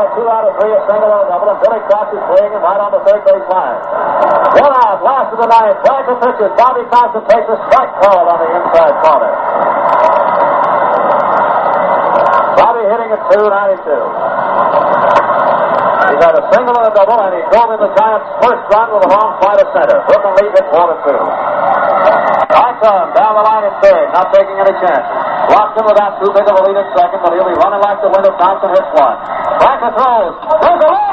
got two out of three, a single and a double, and Billy Cox is swinging right on the third base line. One out, last of the ninth. Branca pitches. Bobby Thompson takes a strike call on the inside corner. Bobby hitting at 292. He got a single and a double, and he drove in the Giants' first run with a long fly to center. Brooklyn leads it 4 to 2. Hartung down the line at third, not taking any chances. Lockman without too big of a lead at second, but he'll be running like the wind if Thompson hits one. Branca throws. There's a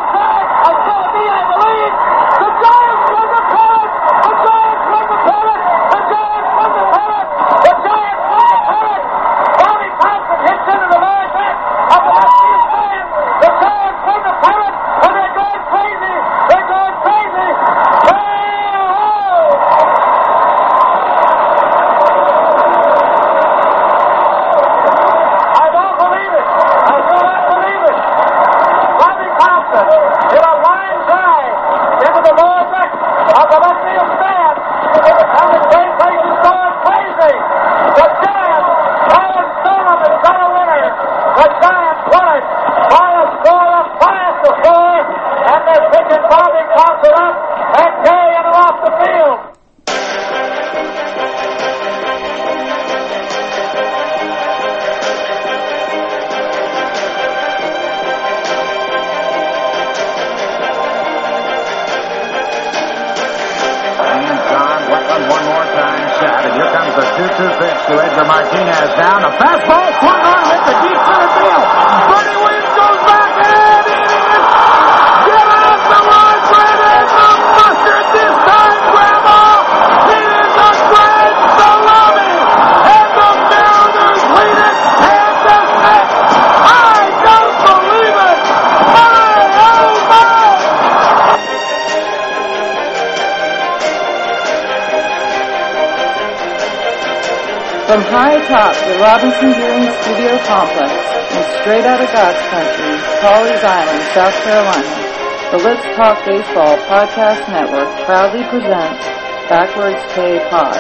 straight out of God's Country, Pawleys Island, South Carolina, the Let's Talk Baseball Podcast Network proudly presents Backwards K Pod.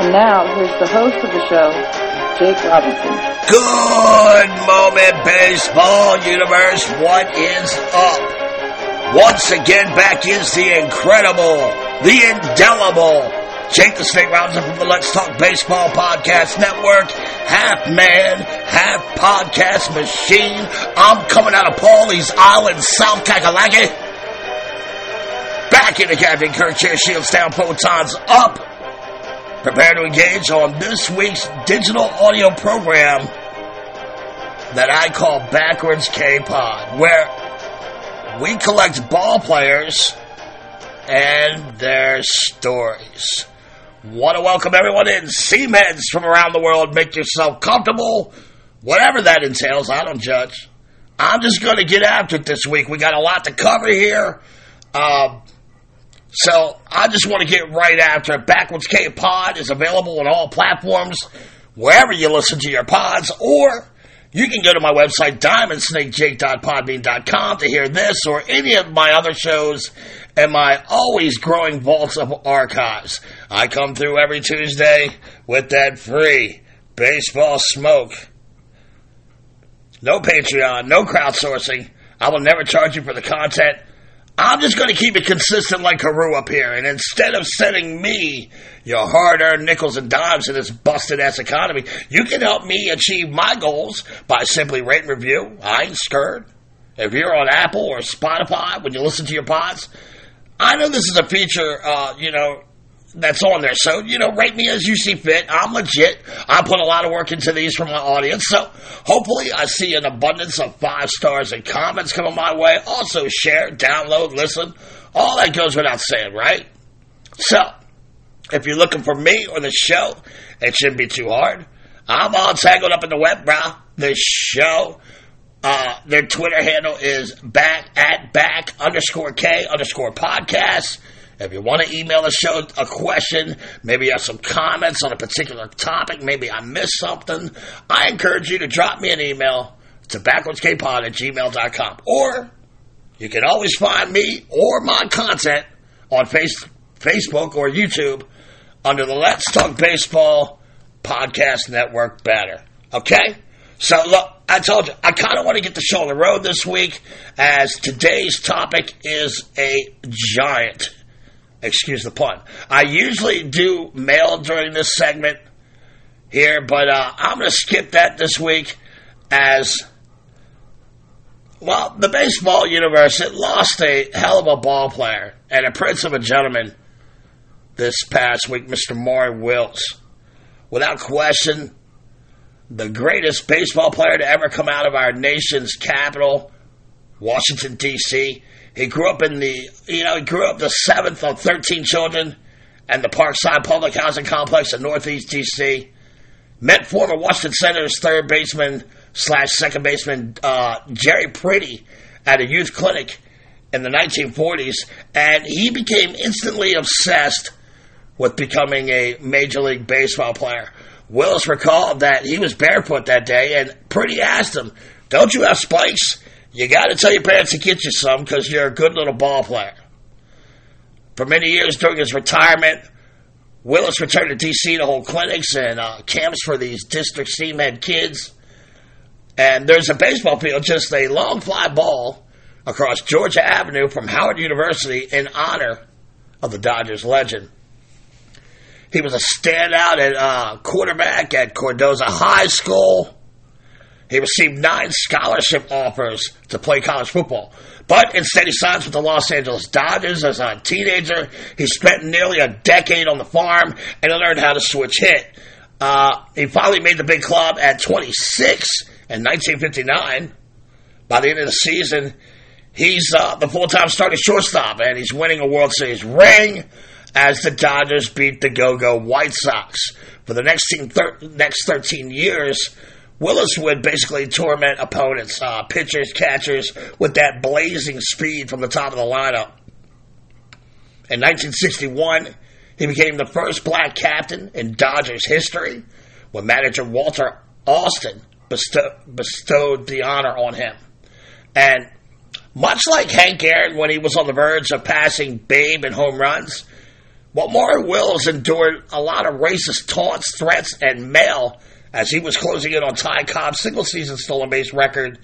And now, here's the host of the show, Jake Robinson. Good moment, baseball universe. What is up? Once again, back is the incredible, the indelible Jake the Snake Robinson from the Let's Talk Baseball Podcast Network. Half man, half podcast machine. I'm coming out of Pawleys Island, South Kakalaki. Back in the Captain Kirk chair, shields down, photons up. Prepare to engage on this week's digital audio program that I call Backwards K-Pod, where we collect ball players and their stories. Want to welcome everyone in, Seamheads from around the world. Make yourself comfortable, whatever that entails. I don't judge. I'm just going to get after it this week. We got a lot to cover here. Um, so I just want to get right after it. Backwards K Pod is available on all platforms, wherever you listen to your pods, or you can go to my website, diamondsnakejake.podbean.com, to hear this or any of my other shows and my always growing vaults of archives. I come through every Tuesday with that free baseball smoke. No Patreon, no crowdsourcing. I will never charge you for the content. I'm just going to keep it consistent like Haru up here. And instead of sending me your hard earned nickels and dimes in this busted ass economy, you can help me achieve my goals by simply rate and review. I ain't scared. If you're on Apple or Spotify when you listen to your pods, I know this is a feature, uh, you know, that's on there. So, you know, rate me as you see fit. I'm legit. I put a lot of work into these for my audience. So hopefully I see an abundance of five stars and comments coming my way. Also share, download, listen. All that goes without saying, right? So, if you're looking for me or the show, it shouldn't be too hard. I'm all tangled up in the web, bro. The show, uh, their Twitter handle is back at back underscore K underscore podcast. If you want to email the show a question, maybe you have some comments on a particular topic, maybe I missed something, I encourage you to drop me an email to backwardskpod at gmail.com. Or you can always find me or my content on face, Facebook or YouTube under the Let's Talk Baseball Podcast Network banner. Okay? So look, I told you, I kind of want to get the show on the road this week, as today's topic is a giant. Excuse the pun. I usually do mail during this segment here, but uh, I'm going to skip that this week as, well, the baseball universe, it lost a hell of a ball player and a prince of a gentleman this past week, Mr. Maury Wills. Without question, the greatest baseball player to ever come out of our nation's capital, Washington, D.C. He grew up in the, you know, he grew up the seventh of 13 children and the Parkside Public Housing Complex in Northeast D.C. Met former Washington Senators third baseman slash second baseman uh, Jerry Priddy at a youth clinic in the 1940s, and he became instantly obsessed with becoming a Major League Baseball player. Willis recalled that he was barefoot that day, and Pretty asked him, Don't you have spikes? You got to tell your parents to get you some because you're a good little ball player. For many years during his retirement, Willis returned to D.C. to hold clinics and uh, camps for these district seamhead kids. And there's a baseball field, just a long fly ball across Georgia Avenue from Howard University in honor of the Dodgers legend. He was a standout at uh, quarterback at Cardozo High School. He received nine scholarship offers to play college football. But instead, he signs with the Los Angeles Dodgers as a teenager. He spent nearly a decade on the farm and learned how to switch hit. Uh, he finally made the big club at 26 in 1959. By the end of the season, he's uh, the full time starting shortstop and he's winning a World Series ring as the Dodgers beat the Go-Go White Sox. For the next, next 13 years, Willis would basically torment opponents, uh, pitchers, catchers, with that blazing speed from the top of the lineup. In 1961, he became the first black captain in Dodgers history when manager Walter Alston bestow- bestowed the honor on him. And much like Hank Aaron when he was on the verge of passing Babe in home runs, well, Maury Wills endured a lot of racist taunts, threats, and mail as he was closing in on Ty Cobb's single season stolen base record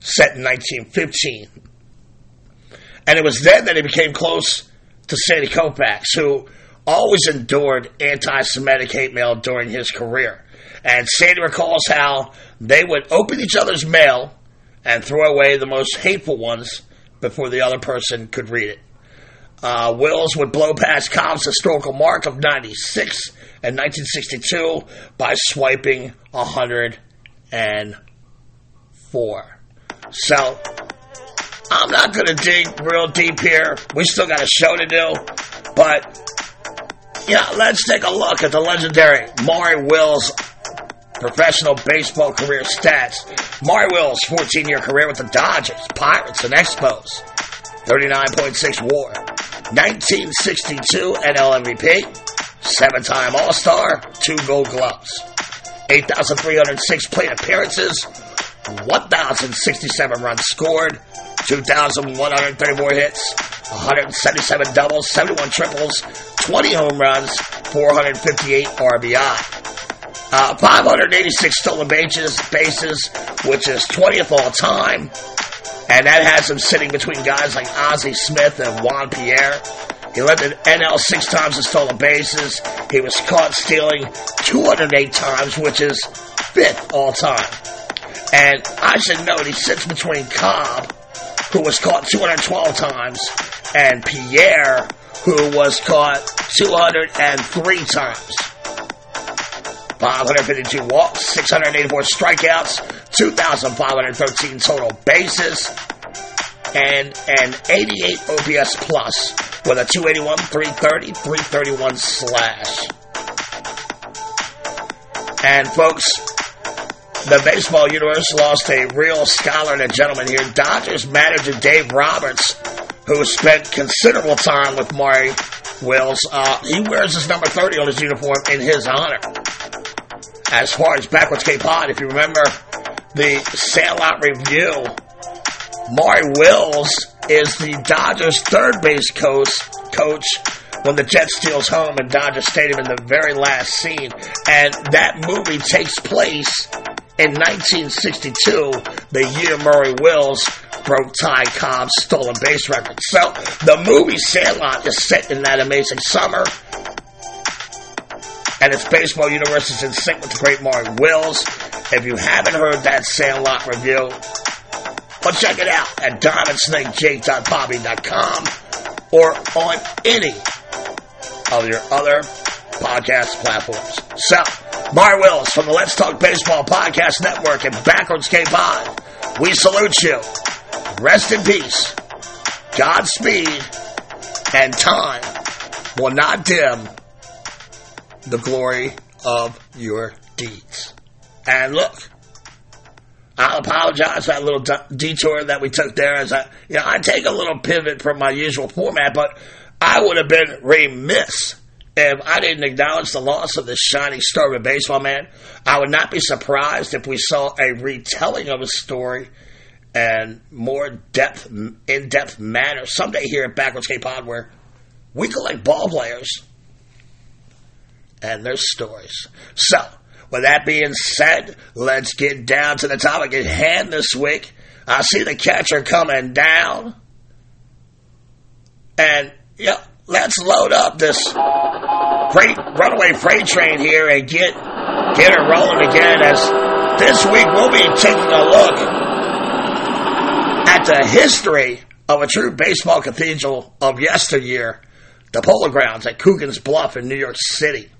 set in 1915. And it was then that he became close to Sandy Koufax, who always endured anti Semitic hate mail during his career. And Sandy recalls how they would open each other's mail and throw away the most hateful ones before the other person could read it. Uh, Wills would blow past Cobb's historical mark of 96 in 1962 by swiping 104. So, I'm not going to dig real deep here. We still got a show to do. But, yeah, let's take a look at the legendary Maury Wills professional baseball career stats. Maury Wills' 14 year career with the Dodgers, Pirates, and Expos. 39.6 war. 1962 NL MVP, seven time All Star, two gold gloves, 8,306 plate appearances, 1,067 runs scored, 2,134 hits, 177 doubles, 71 triples, 20 home runs, 458 RBI. Uh, 586 stolen bases, bases, which is 20th all time. And that has him sitting between guys like Ozzie Smith and Juan Pierre. He led the NL six times in stolen bases. He was caught stealing 208 times, which is fifth all time. And I should note he sits between Cobb, who was caught 212 times, and Pierre, who was caught 203 times. 552 walks, 684 strikeouts, 2,513 total bases, and an 88 OPS plus with a 281, 330, 331 slash. And folks, the baseball universe lost a real scholar and a gentleman here. Dodgers manager Dave Roberts, who spent considerable time with Maury Wills, uh, he wears his number 30 on his uniform in his honor as far as backwards K Pod, if you remember the Sandlot Review, Maury Wills is the Dodgers third base coach, coach when the Jets steals home in Dodger Stadium in the very last scene. And that movie takes place in 1962, the year Maury Wills broke Ty Cobb's stolen base record. So the movie Sandlot is set in that amazing summer. And its baseball universe is in sync with the great Maury Wills. If you haven't heard that Sandlot review, well, check it out at diamondsnakejake.podbean.com or on any of your other podcast platforms. So, Maury Wills from the Let's Talk Baseball Podcast Network and Backwards K Pod, we salute you. Rest in peace. Godspeed. And time will not dim the glory of your deeds. And look, I'll apologize for that little detour that we took there. As I, you know, I take a little pivot from my usual format, but I would have been remiss if I didn't acknowledge the loss of this shining star of baseball man. I would not be surprised if we saw a retelling of a story and more depth, in depth manner someday here at Backwards K Pod where we collect ball players and their stories. So, with that being said, let's get down to the topic at hand this week. I see the catcher coming down. And, yeah, let's load up this freight, runaway freight train here and get, get it rolling again as this week we'll be taking a look at the history of a true baseball cathedral of yesteryear, the Polo Grounds at Coogan's Bluff in New York City.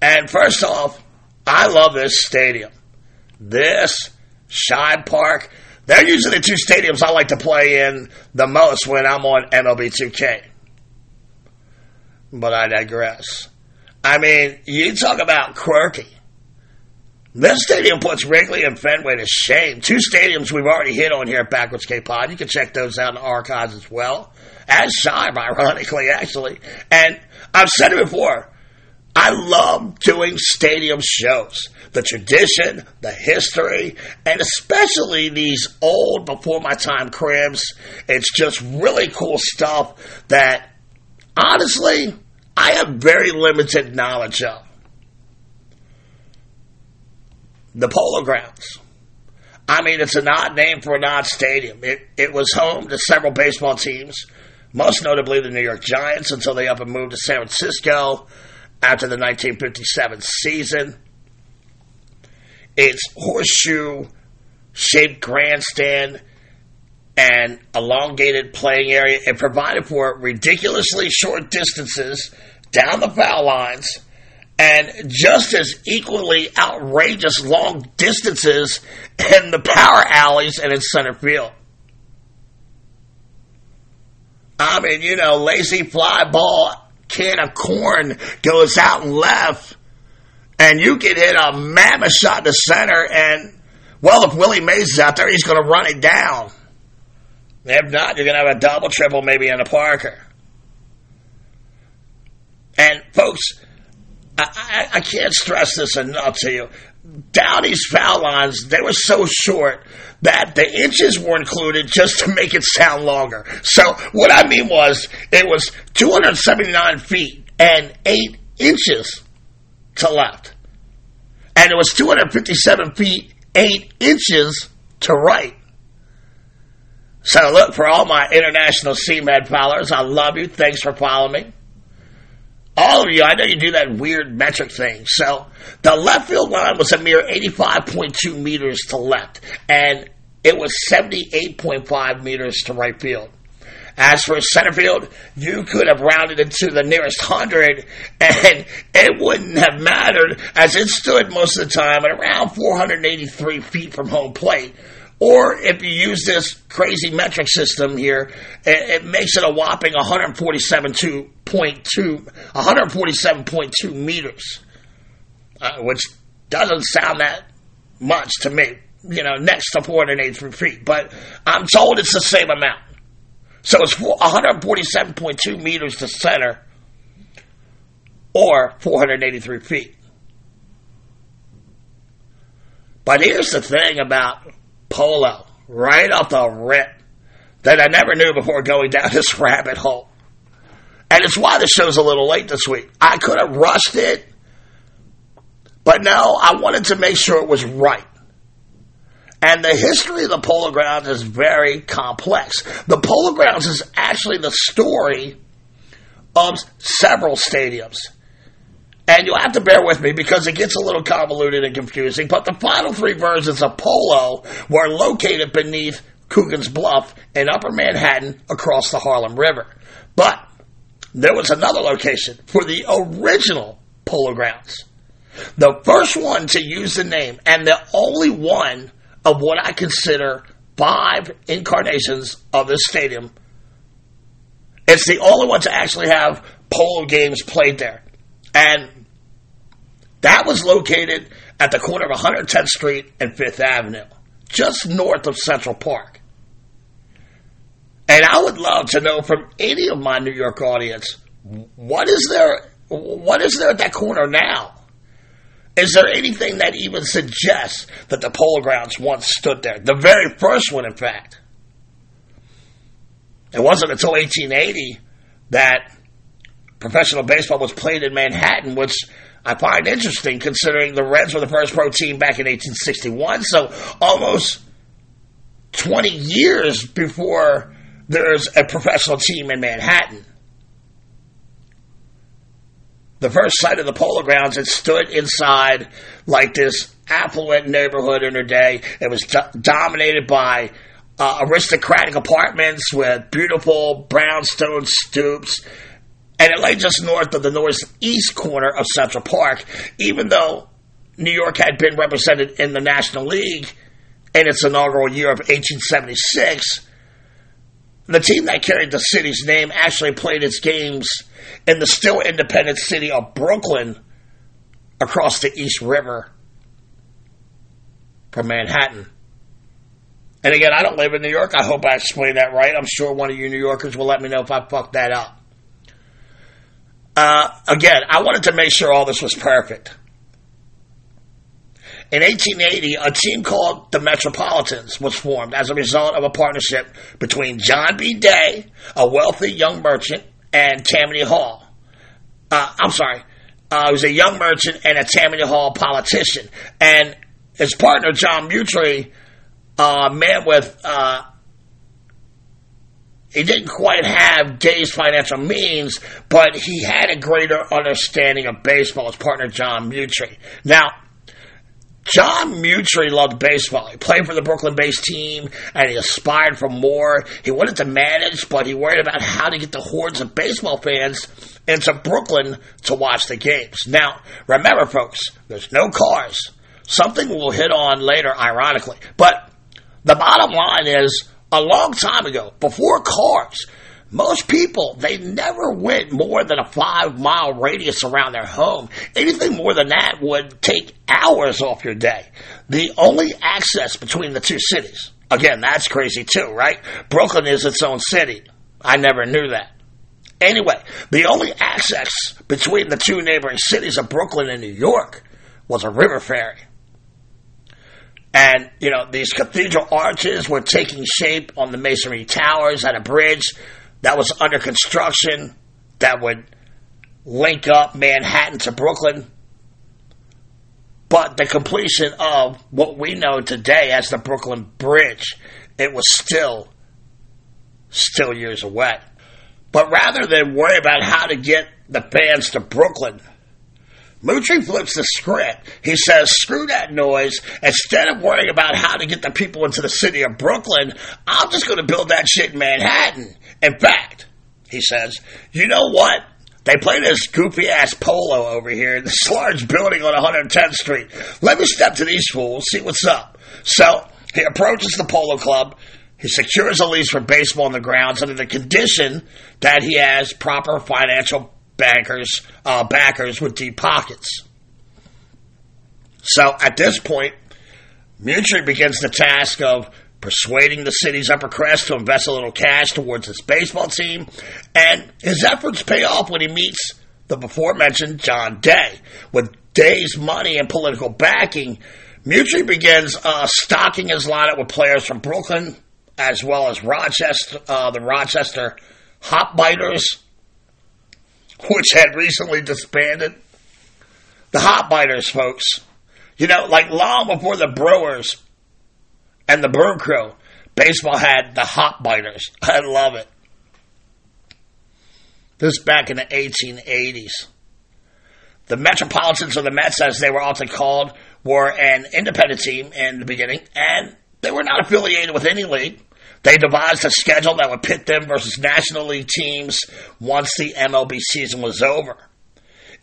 And first off, I love this stadium. This, Shibe Park, they're usually the two stadiums I like to play in the most when I'm on MLB 2K. But I digress. I mean, you talk about quirky. This stadium puts Wrigley and Fenway to shame. Two stadiums we've already hit on here at Backwards K Pod. You can check those out in the archives as well. As Shibe, ironically, actually. And I've said it before. I love doing stadium shows. The tradition, the history, and especially these old before my time cribs. It's just really cool stuff that honestly I have very limited knowledge of. the Polo Grounds. I mean, it's an odd name for an odd stadium. It, it was home to several baseball teams, most notably the New York Giants, until they up and moved to San Francisco after the 1957 season. Its horseshoe shaped grandstand and elongated playing area. It provided for ridiculously short distances down the foul lines and just as equally outrageous long distances in the power alleys and in center field. I mean, you know, lazy fly ball can of corn goes out and left, and you can hit a mammoth shot to center, and well, if Willie Mays is out there, he's going to run it down. If not, you're going to have a double, triple, maybe in a Parker. And folks, I, I, can't stress this enough to you. Downey's foul lines, they were so short that the inches were included just to make it sound longer. So what I mean was it was 279 feet and 8 inches to left. And it was 257 feet, 8 inches to right. So look, for all my international seamhead followers, I love you. Thanks for following me. All of you, I know you do that weird metric thing. So the left field line was a mere 85.2 meters to left, and it was 78.5 meters to right field. As for center field, you could have rounded it to the nearest hundred, and it wouldn't have mattered as it stood most of the time at around 483 feet from home plate. Or if you use this crazy metric system here, it, it makes it a whopping 147.2, 147.2 meters, uh, which doesn't sound that much to me, you know, next to 483 feet. But I'm told it's the same amount. So it's 147.2 meters to center or 483 feet. But here's the thing about polo right off the rip that I never knew before going down this rabbit hole. And it's why the show's a little late this week. I could have rushed it, but no, I wanted to make sure it was right. And the history of the Polo Grounds is very complex. The Polo Grounds is actually the story of several stadiums. And you'll have to bear with me because it gets a little convoluted and confusing, but the final three versions of Polo were located beneath Coogan's Bluff in Upper Manhattan across the Harlem River. But there was another location for the original Polo Grounds. The first one to use the name and the only one of what I consider five incarnations of this stadium. It's the only one to actually have polo games played there. And that was located at the corner of 110th Street and 5th Avenue, just north of Central Park. And I would love to know from any of my New York audience, what is there what is there at that corner now? Is there anything that even suggests that the Polo Grounds once stood there? The very first one, in fact. It wasn't until 1880 that professional baseball was played in Manhattan, which I find interesting considering the Reds were the first pro team back in 1861. So almost 20 years before there's a professional team in Manhattan. The first site of the Polo Grounds, it stood inside like this affluent neighborhood in the day. It was do- dominated by uh, aristocratic apartments with beautiful brownstone stoops. And it lay just north of the northeast corner of Central Park, even though New York had been represented in the National League in its inaugural year of 1876. The team that carried the city's name actually played its games in the still independent city of Brooklyn across the East River from Manhattan. And again, I don't live in New York. I hope I explained that right. I'm sure one of you New Yorkers will let me know if I fucked that up. Uh, again, I wanted to make sure all this was perfect. In 1880, a team called the Metropolitans was formed as a result of a partnership between John B. Day, a wealthy young merchant, and Tammany Hall. Uh, I'm sorry, uh, he was a young merchant and a Tammany Hall politician. And his partner, John Mutrie, uh, man with, uh, he didn't quite have Day's financial means, but he had a greater understanding of baseball, his partner, John Mutrie. Now, John Mutrie loved baseball. He played for the Brooklyn based team and he aspired for more. He wanted to manage, but he worried about how to get the hordes of baseball fans into Brooklyn to watch the games. Now, remember, folks, there's no cars. Something we'll hit on later, ironically. But the bottom line is a long time ago, before cars, most people, they never went more than a five mile radius around their home. Anything more than that would take hours off your day. The only access between the two cities, again, that's crazy too, right? Brooklyn is its own city. I never knew that. Anyway, the only access between the two neighboring cities of Brooklyn and New York was a river ferry. And, you know, these cathedral arches were taking shape on the masonry towers at a bridge that was under construction that would link up Manhattan to Brooklyn. But the completion of what we know today as the Brooklyn Bridge, it was still, still years away. But rather than worry about how to get the bands to Brooklyn, Mutrie flips the script. He says, screw that noise. Instead of worrying about how to get the people into the city of Brooklyn, I'm just going to build that shit in Manhattan. In fact, he says, you know what? They play this goofy ass polo over here in this large building on 110th Street. Let me step to these fools, see what's up. So he approaches the polo club. He secures a lease for baseball on the grounds under the condition that he has proper financial bankers, uh, backers with deep pockets. So at this point, Mutrie begins the task of persuading the city's upper crest to invest a little cash towards his baseball team, and his efforts pay off when he meets the before mentioned John Day. With Day's money and political backing, Mutrie begins uh, stocking his lineup with players from Brooklyn as well as Rochester, uh, the Rochester Hop Bitters, which had recently disbanded. The Hop Bitters, folks. You know, like long before the Brewers and the Brew Crew. Baseball had the Hop Bitters. I love it. This back in the 1880s. The Metropolitans, or the Mets as they were often called, were an independent team in the beginning, and they were not affiliated with any league. They devised a schedule that would pit them versus National League teams once the MLB season was over.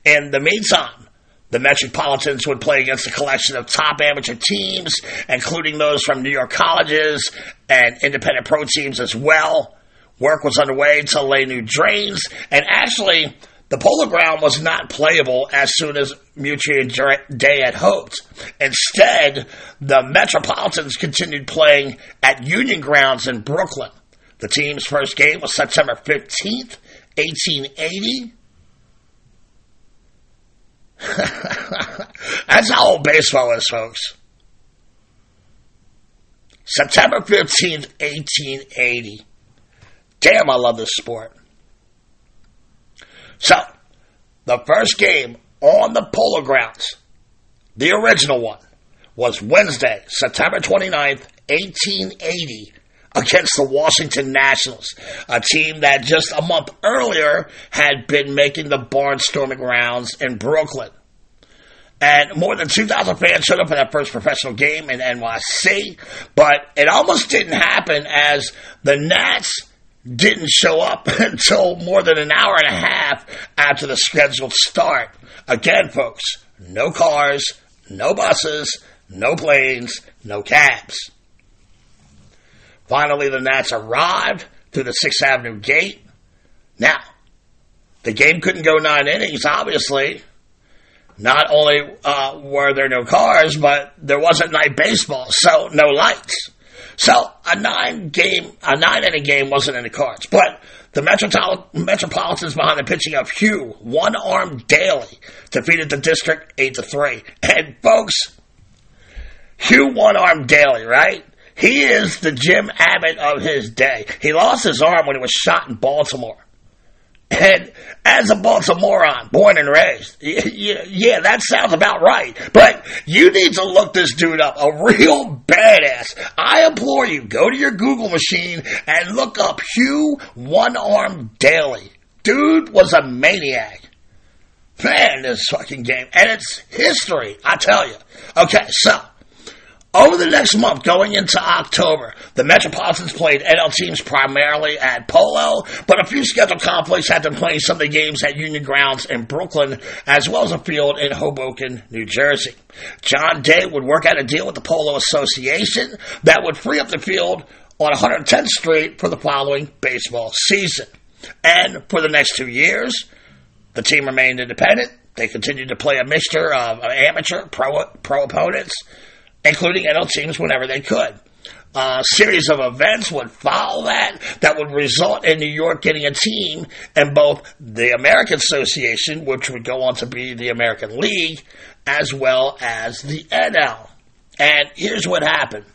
In the meantime, the Metropolitans would play against a collection of top amateur teams, including those from New York colleges and independent pro teams as well. Work was underway to lay new drains, and actually, the polo ground was not playable as soon as Mutual Day had hoped. Instead, the Metropolitans continued playing at Union Grounds in Brooklyn. The team's first game was September 15th, 1880. That's how old baseball is, folks. September 15th, 1880. Damn, I love this sport. So, the first game on the Polo Grounds, the original one, was Wednesday, September 29th, 1880, against the Washington Nationals, a team that just a month earlier had been making the barnstorming rounds in Brooklyn. And more than 2,000 fans showed up for that first professional game in NYC, but it almost didn't happen as the Nats didn't show up until more than an hour and a half after the scheduled start. Again, folks, no cars, no buses, no planes, no cabs. Finally, the Nats arrived through the 6th Avenue gate. Now, the game couldn't go nine innings, obviously. Not only uh, were there no cars, but there wasn't night baseball, so no lights. So a nine game, a nine inning game wasn't in the cards, but the Metropolitans behind the pitching of Hugh, one arm daily, defeated the district eight to three. And folks, Hugh one arm daily, right? He is the Jim Abbott of his day. He lost his arm when he was shot in Baltimore. And as a Baltimorean, born and raised, yeah, that sounds about right. But you need to look this dude up. A real badass. I implore you, go to your Google machine and look up Hugh One Arm Daily. Dude was a maniac. Man, this fucking game. And it's history, I tell you. Okay, so over the next month, going into October, the Metropolitans played NL teams primarily at Polo, but a few scheduled conflicts had them playing some of the games at Union Grounds in Brooklyn, as well as a field in Hoboken, New Jersey. John Day would work out a deal with the Polo Association that would free up the field on 110th Street for the following baseball season. And for the next two years, the team remained independent. They continued to play a mixture of amateur, pro, pro opponents, including NL teams whenever they could. A series of events would follow that that would result in New York getting a team in both the American Association, which would go on to be the American League, as well as the NL. And here's what happened.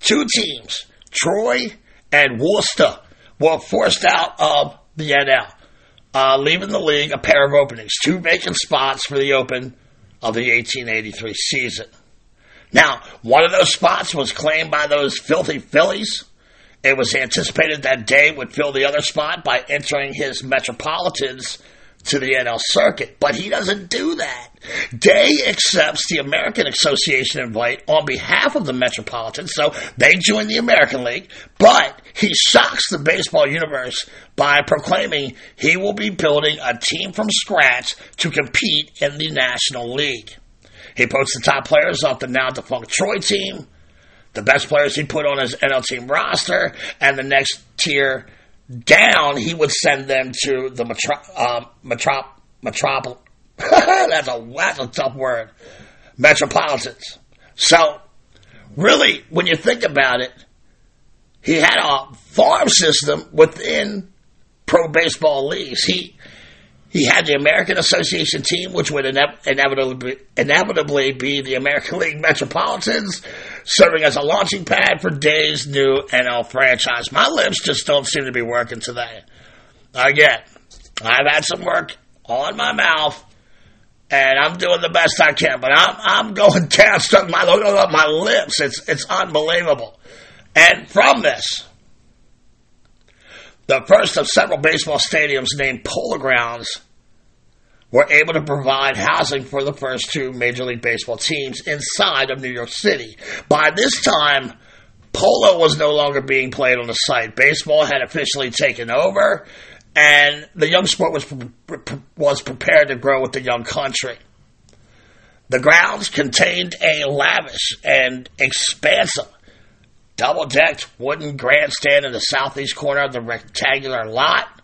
Two teams, Troy and Worcester, were forced out of the NL, uh, leaving the league a pair of openings, two vacant spots for the open of the 1883 season. Now, one of those spots was claimed by those filthy Phillies. It was anticipated that Day would fill the other spot by entering his Metropolitans to the NL circuit, but he doesn't do that. Day accepts the American Association invite on behalf of the Metropolitans, so they join the American League, but he shocks the baseball universe by proclaiming he will be building a team from scratch to compete in the National League. He puts the top players off the now defunct Troy team, the best players he put on his NL team roster, and the next tier down, he would send them to the metro, um, metrop, metropol. that's a that's a tough word. Metropolitans. So, really, when you think about it, he had a farm system within pro baseball leagues. He he had the American Association team, which would ine- inevitably, inevitably be the American League Metropolitans, serving as a launching pad for Day's new NL franchise. My lips just don't seem to be working today. Again, I've had some work on my mouth, and I'm doing the best I can, but I'm I'm going down, stuck my my lips. It's it's unbelievable. And from this, the first of several baseball stadiums named Polo Grounds were able to provide housing for the first two Major League Baseball teams inside of New York City. By this time, polo was no longer being played on the site. Baseball had officially taken over, and the young sport was was prepared to grow with the young country. The grounds contained a lavish and expansive double decked wooden grandstand in the southeast corner of the rectangular lot,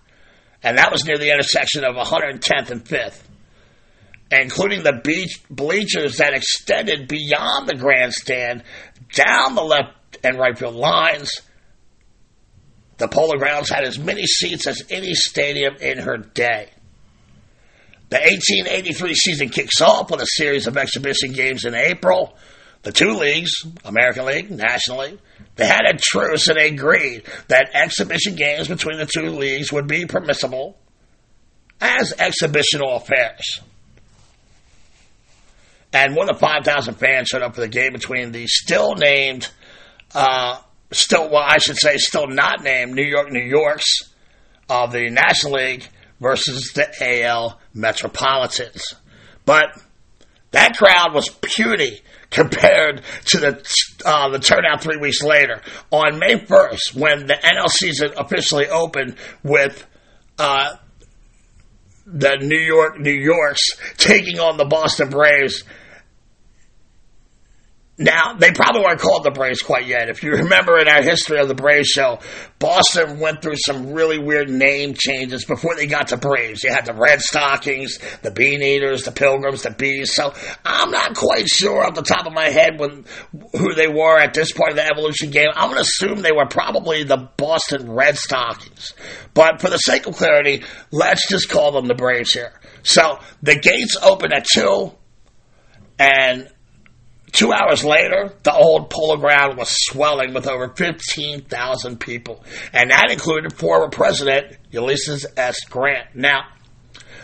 and that was near the intersection of 110th and 5th, including the beach bleachers that extended beyond the grandstand down the left and right field lines. The Polo Grounds had as many seats as any stadium in her day. The 1883 season kicks off with a series of exhibition games in April. The two leagues, American League, National League, they had a truce and agreed that exhibition games between the two leagues would be permissible as exhibitional affairs. And more than 5,000 fans showed up for the game between the still named, uh, still, well, I should say, still not named New York, New Yorks of the National League versus the AL Metropolitans. But that crowd was puny compared to the uh, the turnout three weeks later. On May 1st, when the NL season officially opened with uh, the New York New Yorks taking on the Boston Braves now, they probably weren't called the Braves quite yet. If you remember in our history of the Braves show, Boston went through some really weird name changes before they got to Braves. You had the Red Stockings, the Bean Eaters, the Pilgrims, the Bees. So I'm not quite sure off the top of my head when, who they were at this part of the evolution game. I'm going to assume they were probably the Boston Red Stockings. But for the sake of clarity, let's just call them the Braves here. So the gates open at 2, and Two hours later, the old polo ground was swelling with over 15,000 people, and that included former President Ulysses S. Grant. Now,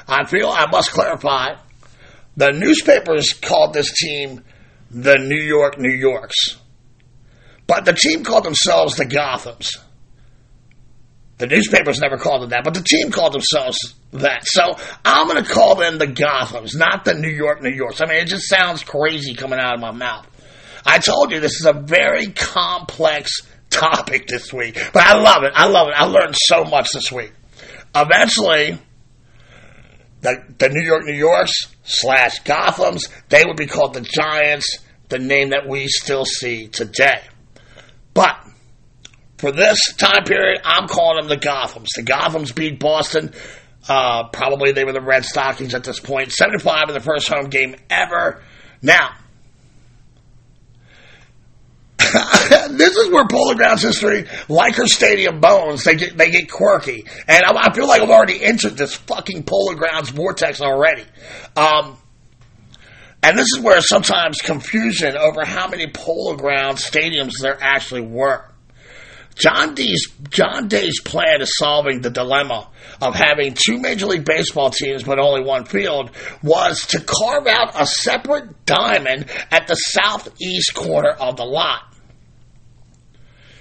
I feel I must clarify the newspapers called this team the New York New Yorks, but the team called themselves the Gothams. The newspapers never called it that, but the team called themselves that. So I'm going to call them the Gothams, not the New York New Yorks. I mean, it just sounds crazy coming out of my mouth. I told you this is a very complex topic this week, but I love it. I love it. I learned so much this week. Eventually, the, the New York New Yorks slash Gothams, they would be called the Giants, the name that we still see today. But for this time period, I'm calling them the Gothams. The Gothams beat Boston. Uh, probably they were the Red Stockings at this point. 75 in the first home game ever. Now, this is where Polo Grounds history, like her stadium bones, they get they get quirky, and I, I feel like I've already entered this fucking Polo Grounds vortex already. Um, and this is where sometimes confusion over how many Polo Grounds stadiums there actually were. John Day's, John Day's plan is solving the dilemma of having two Major League Baseball teams but only one field was to carve out a separate diamond at the southeast corner of the lot.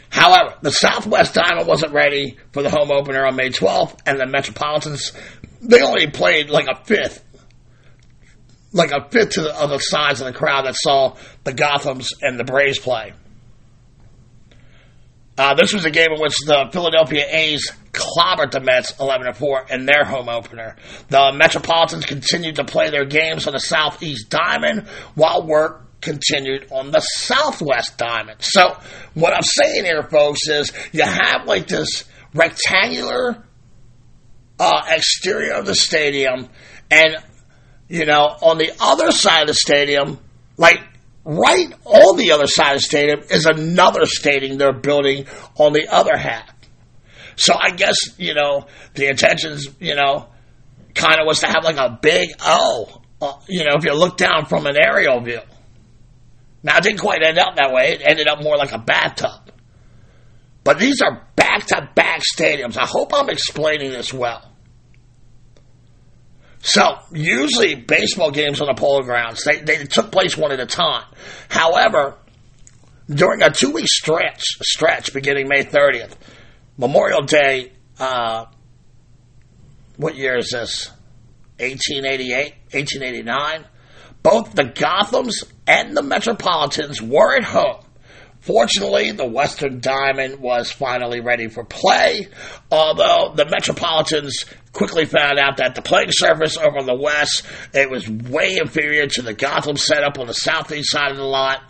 However, the Southwest Diamond wasn't ready for the home opener on May 12th, and the Metropolitans, they only played like a fifth, like a fifth the, of the size of the crowd that saw the Gothams and the Braves play. Uh, this was a game in which the Philadelphia A's clobbered the Mets 11 4 in their home opener. The Metropolitans continued to play their games on the Southeast Diamond while work continued on the Southwest Diamond. So, what I'm saying here, folks, is you have like this rectangular uh, exterior of the stadium, and you know, on the other side of the stadium, like Right on the other side of the stadium is another stadium they're building on the other half. So I guess, you know, the intentions, you know, kind of was to have like a big O, uh, you know, if you look down from an aerial view. Now, it didn't quite end up that way. It ended up more like a bathtub. But these are back to back stadiums. I hope I'm explaining this well. So usually baseball games on the polo grounds they, they took place one at a time. However, during a two week stretch stretch beginning May 30th, Memorial Day. Uh, what year is this? 1888, 1889. Both the Gothams and the Metropolitans were at home. Fortunately, the Western Diamond was finally ready for play, although the Metropolitans quickly found out that the playing surface over on the west, it was way inferior to the Gotham setup on the southeast side of the lot.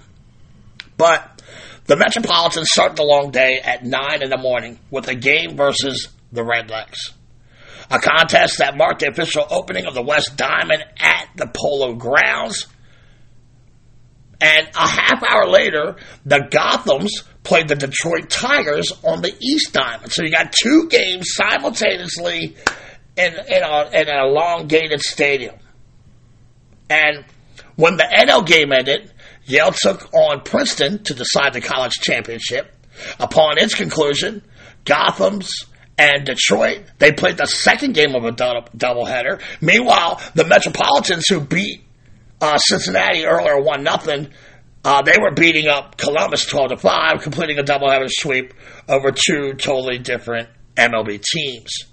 But the Metropolitans started the long day at 9 in the morning with a game versus the Redlegs. A contest that marked the official opening of the West Diamond at the Polo Grounds. And a half hour later, the Gothams played the Detroit Tigers on the East Diamond. So you got two games simultaneously in, in, a, in an elongated stadium. And when the NL game ended, Yale took on Princeton to decide the college championship. Upon its conclusion, Gotham's and Detroit, they played the second game of a double, doubleheader. Meanwhile, the Metropolitans, who beat uh, Cincinnati earlier, one nothing. Uh, they were beating up Columbus twelve to five, completing a doubleheader sweep over two totally different MLB teams.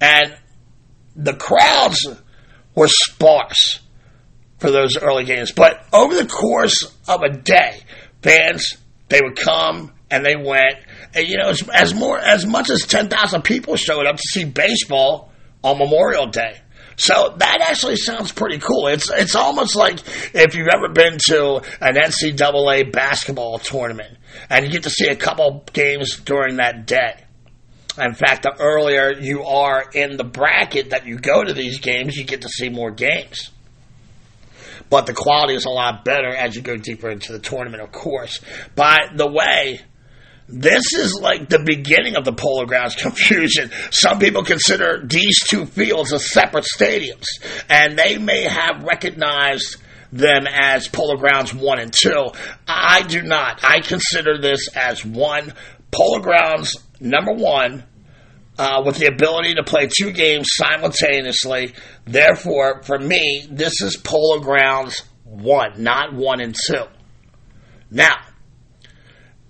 And the crowds were sparse for those early games, but over the course of a day, fans they would come and they went, and you know, as, as more as much as ten thousand people showed up to see baseball on Memorial Day. So that actually sounds pretty cool. It's it's almost like if you've ever been to an NCAA basketball tournament and you get to see a couple games during that day. In fact, the earlier you are in the bracket that you go to these games, you get to see more games. But the quality is a lot better as you go deeper into the tournament, of course. By the way, this is like the beginning of the Polo Grounds confusion. Some people consider these two fields as separate stadiums, and they may have recognized them as Polo Grounds 1 and 2. I do not. I consider this as one Polo Grounds number 1 uh, with the ability to play two games simultaneously. Therefore, for me, this is Polo Grounds 1, not 1 and 2. Now,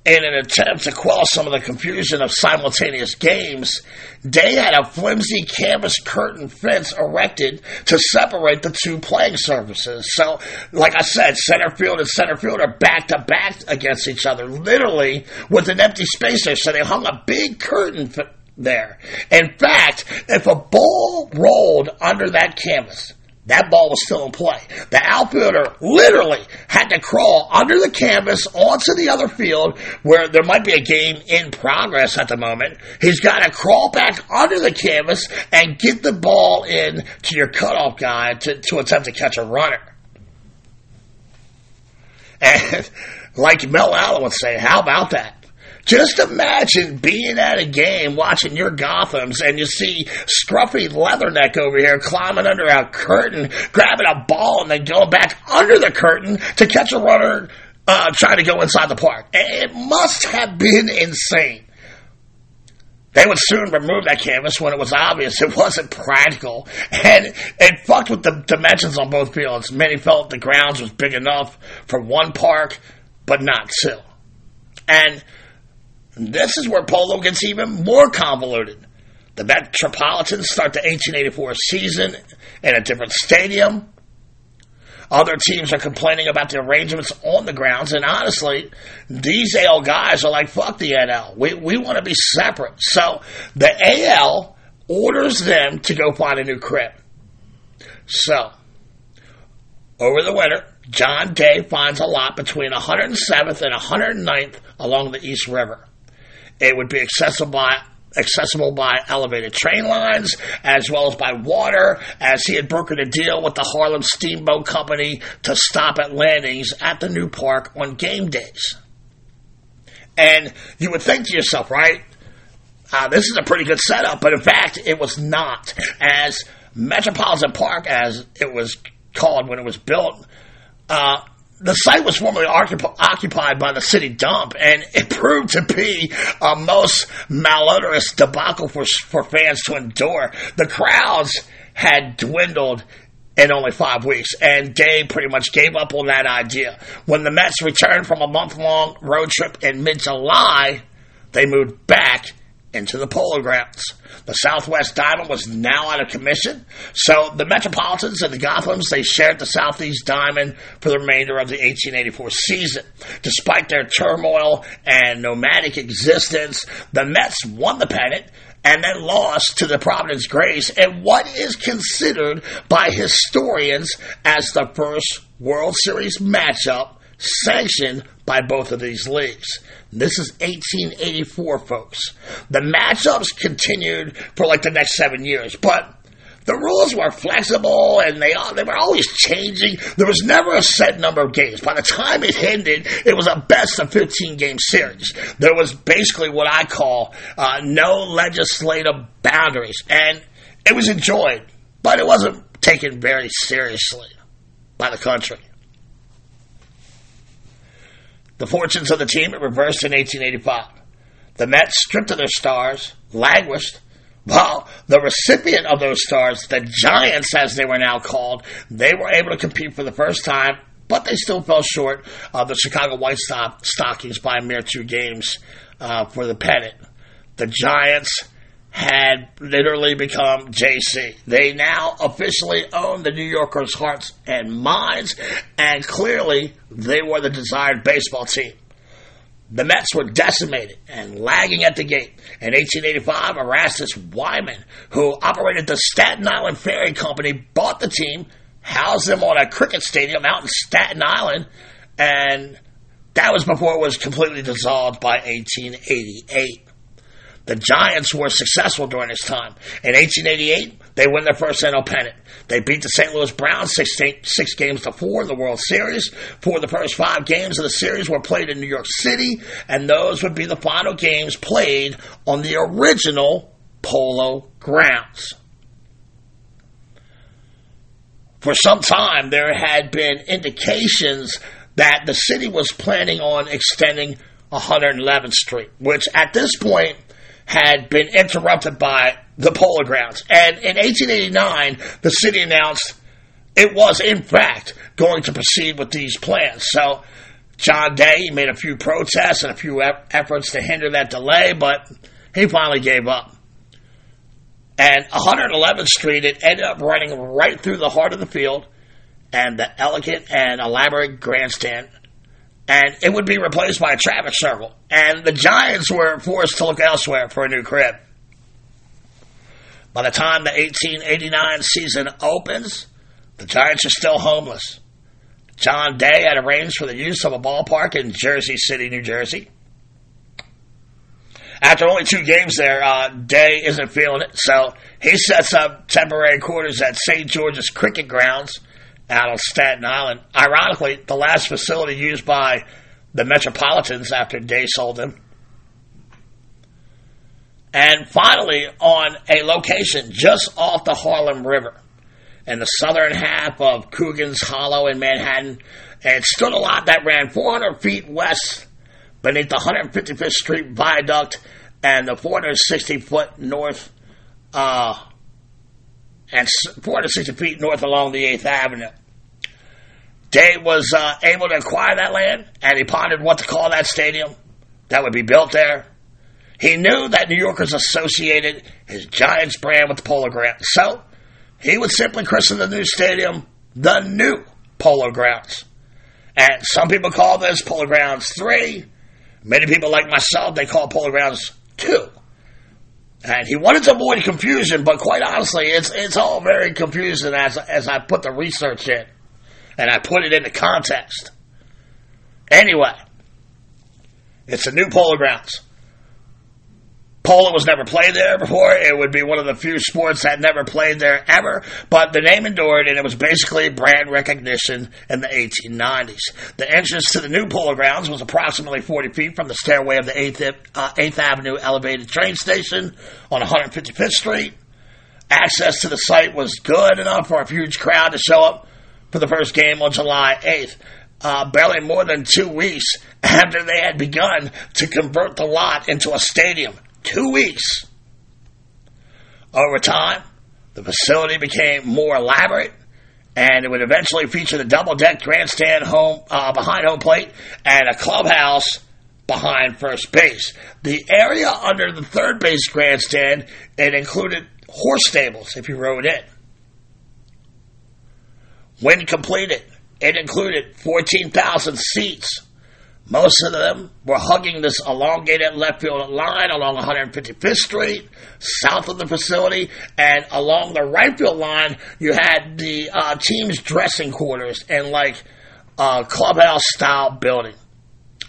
in an attempt to quell some of the confusion of simultaneous games, they had a flimsy canvas curtain fence erected to separate the two playing surfaces. So, like I said, center field and center field are back to back against each other, literally with an empty space there. So they hung a big curtain there. In fact, if a ball rolled under that canvas, that ball was still in play. The outfielder literally had to crawl under the canvas onto the other field where there might be a game in progress at the moment. He's got to crawl back under the canvas and get the ball in to your cutoff guy to, to attempt to catch a runner. And like Mel Allen would say, how about that? Just imagine being at a game watching your Gothams and you see scruffy Leatherneck over here climbing under a curtain, grabbing a ball and then going back under the curtain to catch a runner uh, trying to go inside the park. It must have been insane. They would soon remove that canvas when it was obvious it wasn't practical. And it fucked with the dimensions on both fields. Many felt the grounds was big enough for one park, but not two. And this is where polo gets even more convoluted. The Metropolitans start the 1884 season in a different stadium. Other teams are complaining about the arrangements on the grounds, and honestly, these AL guys are like, fuck the NL. We, we want to be separate. So the AL orders them to go find a new crib. So, over the winter, John Day finds a lot between 107th and 109th along the East River. It would be accessible by accessible by elevated train lines as well as by water, as he had brokered a deal with the Harlem Steamboat Company to stop at landings at the new park on game days. And you would think to yourself, right? Uh, this is a pretty good setup, but in fact, it was not. As Metropolitan Park, as it was called when it was built, uh, the site was formerly occup- occupied by the city dump, and it proved to be a most malodorous debacle for, for fans to endure. The crowds had dwindled in only five weeks, and Day pretty much gave up on that idea. When the Mets returned from a month long road trip in mid July, they moved back into the polo grounds. The Southwest Diamond was now out of commission, so the Metropolitans and the Gothams they shared the Southeast Diamond for the remainder of the 1884 season. Despite their turmoil and nomadic existence, the Mets won the pennant and then lost to the Providence Grays in what is considered by historians as the first World Series matchup sanctioned by both of these leagues. This is 1884, folks. The matchups continued for like the next seven years, but the rules were flexible and they they were always changing. There was never a set number of games. By the time it ended, it was a best of 15 game series. There was basically what I call uh, no legislative boundaries, and it was enjoyed, but it wasn't taken very seriously by the country. The fortunes of the team reversed in 1885. The Mets, stripped of their stars, languished, while the recipient of those stars, the Giants as they were now called, they were able to compete for the first time, but they still fell short of the Chicago White Stockings by a mere two games uh, for the pennant. The Giants had literally become JC. They now officially own the New Yorkers' hearts and minds, and clearly they were the desired baseball team. The Mets were decimated and lagging at the gate. In 1885, Erastus Wiman, who operated the Staten Island Ferry Company, bought the team, housed them on a cricket stadium out in Staten Island, and that was before it was completely dissolved by 1888. The Giants were successful during this time. In 1888, they win their first NL pennant. They beat the St. Louis Browns six, six games to four in the World Series. Four of the first five games of the series were played in New York City, and those would be the final games played on the original Polo grounds. For some time, there had been indications that the city was planning on extending 111th Street, which at this point had been interrupted by the polo grounds. And in 1889, the city announced it was, in fact, going to proceed with these plans. So John Day made a few protests and a few efforts to hinder that delay, but he finally gave up. And 111th Street, it ended up running right through the heart of the field and the elegant and elaborate grandstand and it would be replaced by a traffic circle. And the Giants were forced to look elsewhere for a new crib. By the time the 1889 season opens, the Giants are still homeless. John Day had arranged for the use of a ballpark in Jersey City, New Jersey. After only two games there, uh, Day isn't feeling it, so he sets up temporary quarters at St. George's Cricket Grounds out on Staten Island. Ironically, the last facility used by the Metropolitans after Day sold them. And finally, on a location just off the Harlem River, in the southern half of Coogan's Hollow in Manhattan, it stood a lot that ran 400 feet west beneath the 155th Street Viaduct and the 460 foot north uh, and 460 feet north along the 8th Avenue. Day was uh, able to acquire that land, and he pondered what to call that stadium that would be built there. He knew that New Yorkers associated his Giants brand with the Polo Grounds, so he would simply christen the new stadium the New Polo Grounds. And some people call this Polo Grounds 3. Many people, like myself, they call Polo Grounds 2. And he wanted to avoid confusion, but quite honestly, it's it's all very confusing as as I put the research in and I put it into context. Anyway, it's a new polo grounds. Polo was never played there before. It would be one of the few sports that never played there ever, but the name endured and it was basically brand recognition in the 1890s. The entrance to the new polo grounds was approximately 40 feet from the stairway of the 8th, uh, 8th Avenue elevated train station on 155th Street. Access to the site was good enough for a huge crowd to show up for the first game on July 8th. uh, barely more than two weeks after they had begun to convert the lot into a stadium. Two weeks. Over time, the facility became more elaborate, and it would eventually feature the double-deck grandstand home uh, behind home plate and a clubhouse behind first base. The area under the third base grandstand it included horse stables if you rode in. When completed, it included 14,000 seats. Most of them were hugging this elongated left field line along 155th Street, south of the facility, and along the right field line, you had the uh, team's dressing quarters and like a clubhouse style building,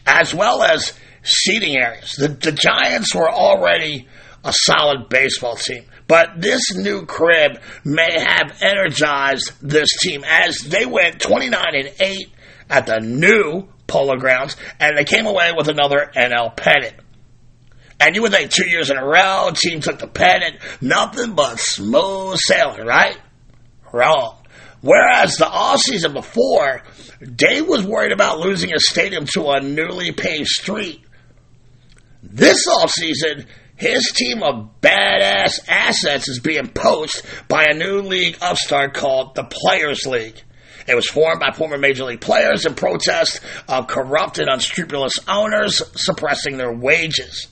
as well as seating areas. The, the Giants were already a solid baseball team. But this new crib may have energized this team as they went 29 and 8 at the new Polo Grounds, and they came away with another NL pennant. And you would think two years in a row, team took the pennant, nothing but smooth sailing, right? Wrong. Whereas the off season before, Day was worried about losing his stadium to a newly paved street. This off season, his team of badass assets is being poached by a new league upstart called the Players League. It was formed by former Major League players in protest of corrupt and unscrupulous owners suppressing their wages.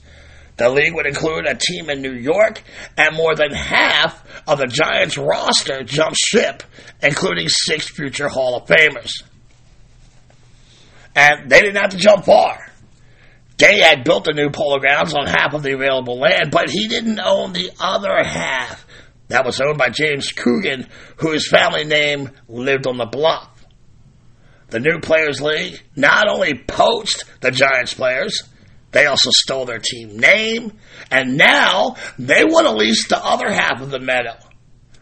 The league would include a team in New York, and more than half of the Giants roster jumped ship, including six future Hall of Famers. And they didn't have to jump far. Day had built the new polo grounds on half of the available land, but he didn't own the other half. That was owned by James Coogan, whose family name lived on the bluff. The new Players League not only poached the Giants players, they also stole their team name, and now they want to lease the other half of the meadow.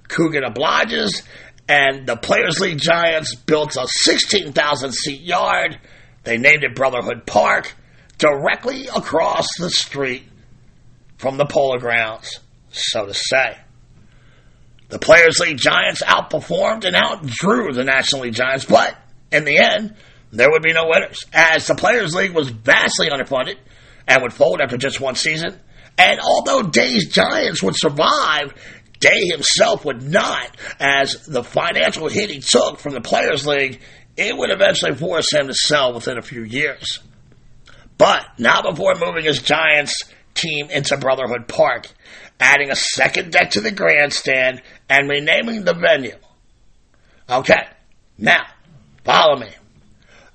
Coogan obliges, and the Players League Giants built a 16,000 seat yard. They named it Brotherhood Park, directly across the street from the Polo Grounds, so to say. The Players League Giants outperformed and outdrew the National League Giants, but in the end, there would be no winners, as the Players League was vastly underfunded and would fold after just one season. And although Day's Giants would survive, Day himself would not, as the financial hit he took from the Players League, it would eventually force him to sell within a few years. But not before moving his Giants team into Brotherhood Park, adding a second deck to the grandstand, and renaming the venue. Okay, now, follow me.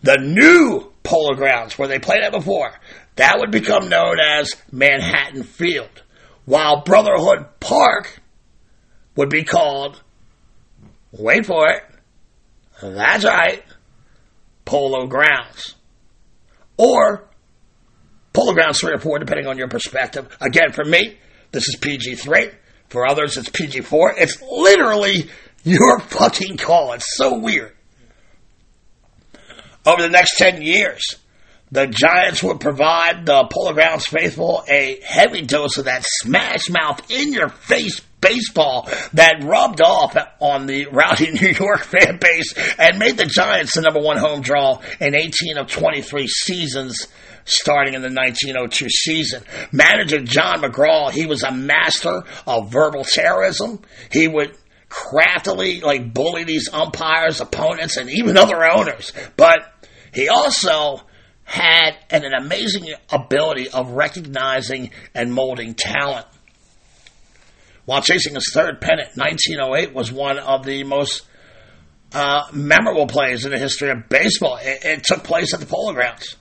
The new Polo Grounds, where they played at before, that would become known as Manhattan Field, while Brotherhood Park would be called, wait for it, that's right, Polo Grounds. Or Polo Grounds 3 or 4, depending on your perspective. Again, for me, this is PG 3. For others, it's PG 4. It's literally your fucking call. It's so weird. Over the next 10 years, the Giants would provide the Polo Grounds faithful a heavy dose of that smash mouth in your face baseball that rubbed off on the rowdy New York fan base and made the Giants the number one home draw in 18 of 23 seasons starting in the 1902 season. Manager John McGraw, he was a master of verbal terrorism. He would craftily like bully these umpires, opponents, and even other owners. But he also had an, an amazing ability of recognizing and molding talent. While chasing his third pennant, 1908 was one of the most uh, memorable plays in the history of baseball. It, it took place at the Polo Grounds.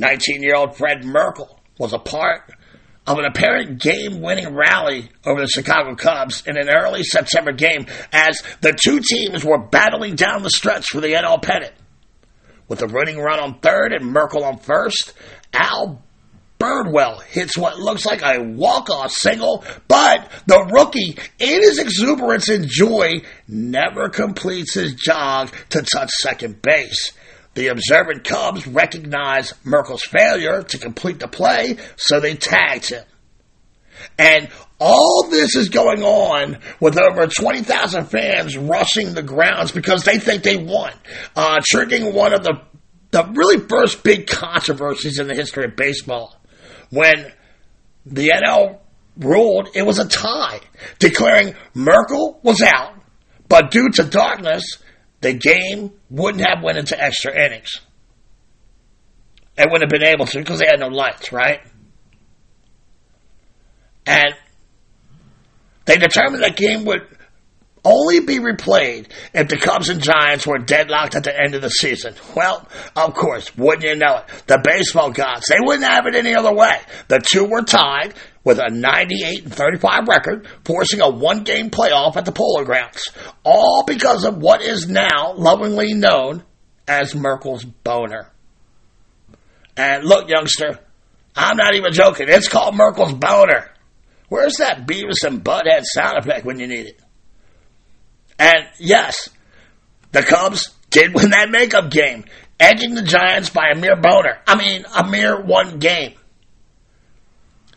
19 year old Fred Merkle was a part of an apparent game winning rally over the Chicago Cubs in an early September game as the two teams were battling down the stretch for the NL pennant. With a running run on third and Merkle on first, Al Bridwell hits what looks like a walk-off single, but the rookie, in his exuberance and joy, never completes his jog to touch second base. The observant Cubs recognized Merkle's failure to complete the play, so they tagged him. And all this is going on with over 20,000 fans rushing the grounds because they think they won, uh, triggering one of the, the really first big controversies in the history of baseball when the NL ruled it was a tie, declaring Merkle was out, but due to darkness, the game wouldn't have went into extra innings. It wouldn't have been able to because they had no lights, right? And they determined that game would only be replayed if the Cubs and Giants were deadlocked at the end of the season. Well, of course, wouldn't you know it? The baseball gods, they wouldn't have it any other way. The two were tied with a 98 and 35 record, forcing a one game playoff at the Polo Grounds. All because of what is now lovingly known as Merkle's boner. And look, youngster, I'm not even joking. It's called Merkle's boner. Where's that Beavis and Butthead sound effect when you need it? And yes, the Cubs did win that makeup game, edging the Giants by a mere boner. I mean, a mere one game.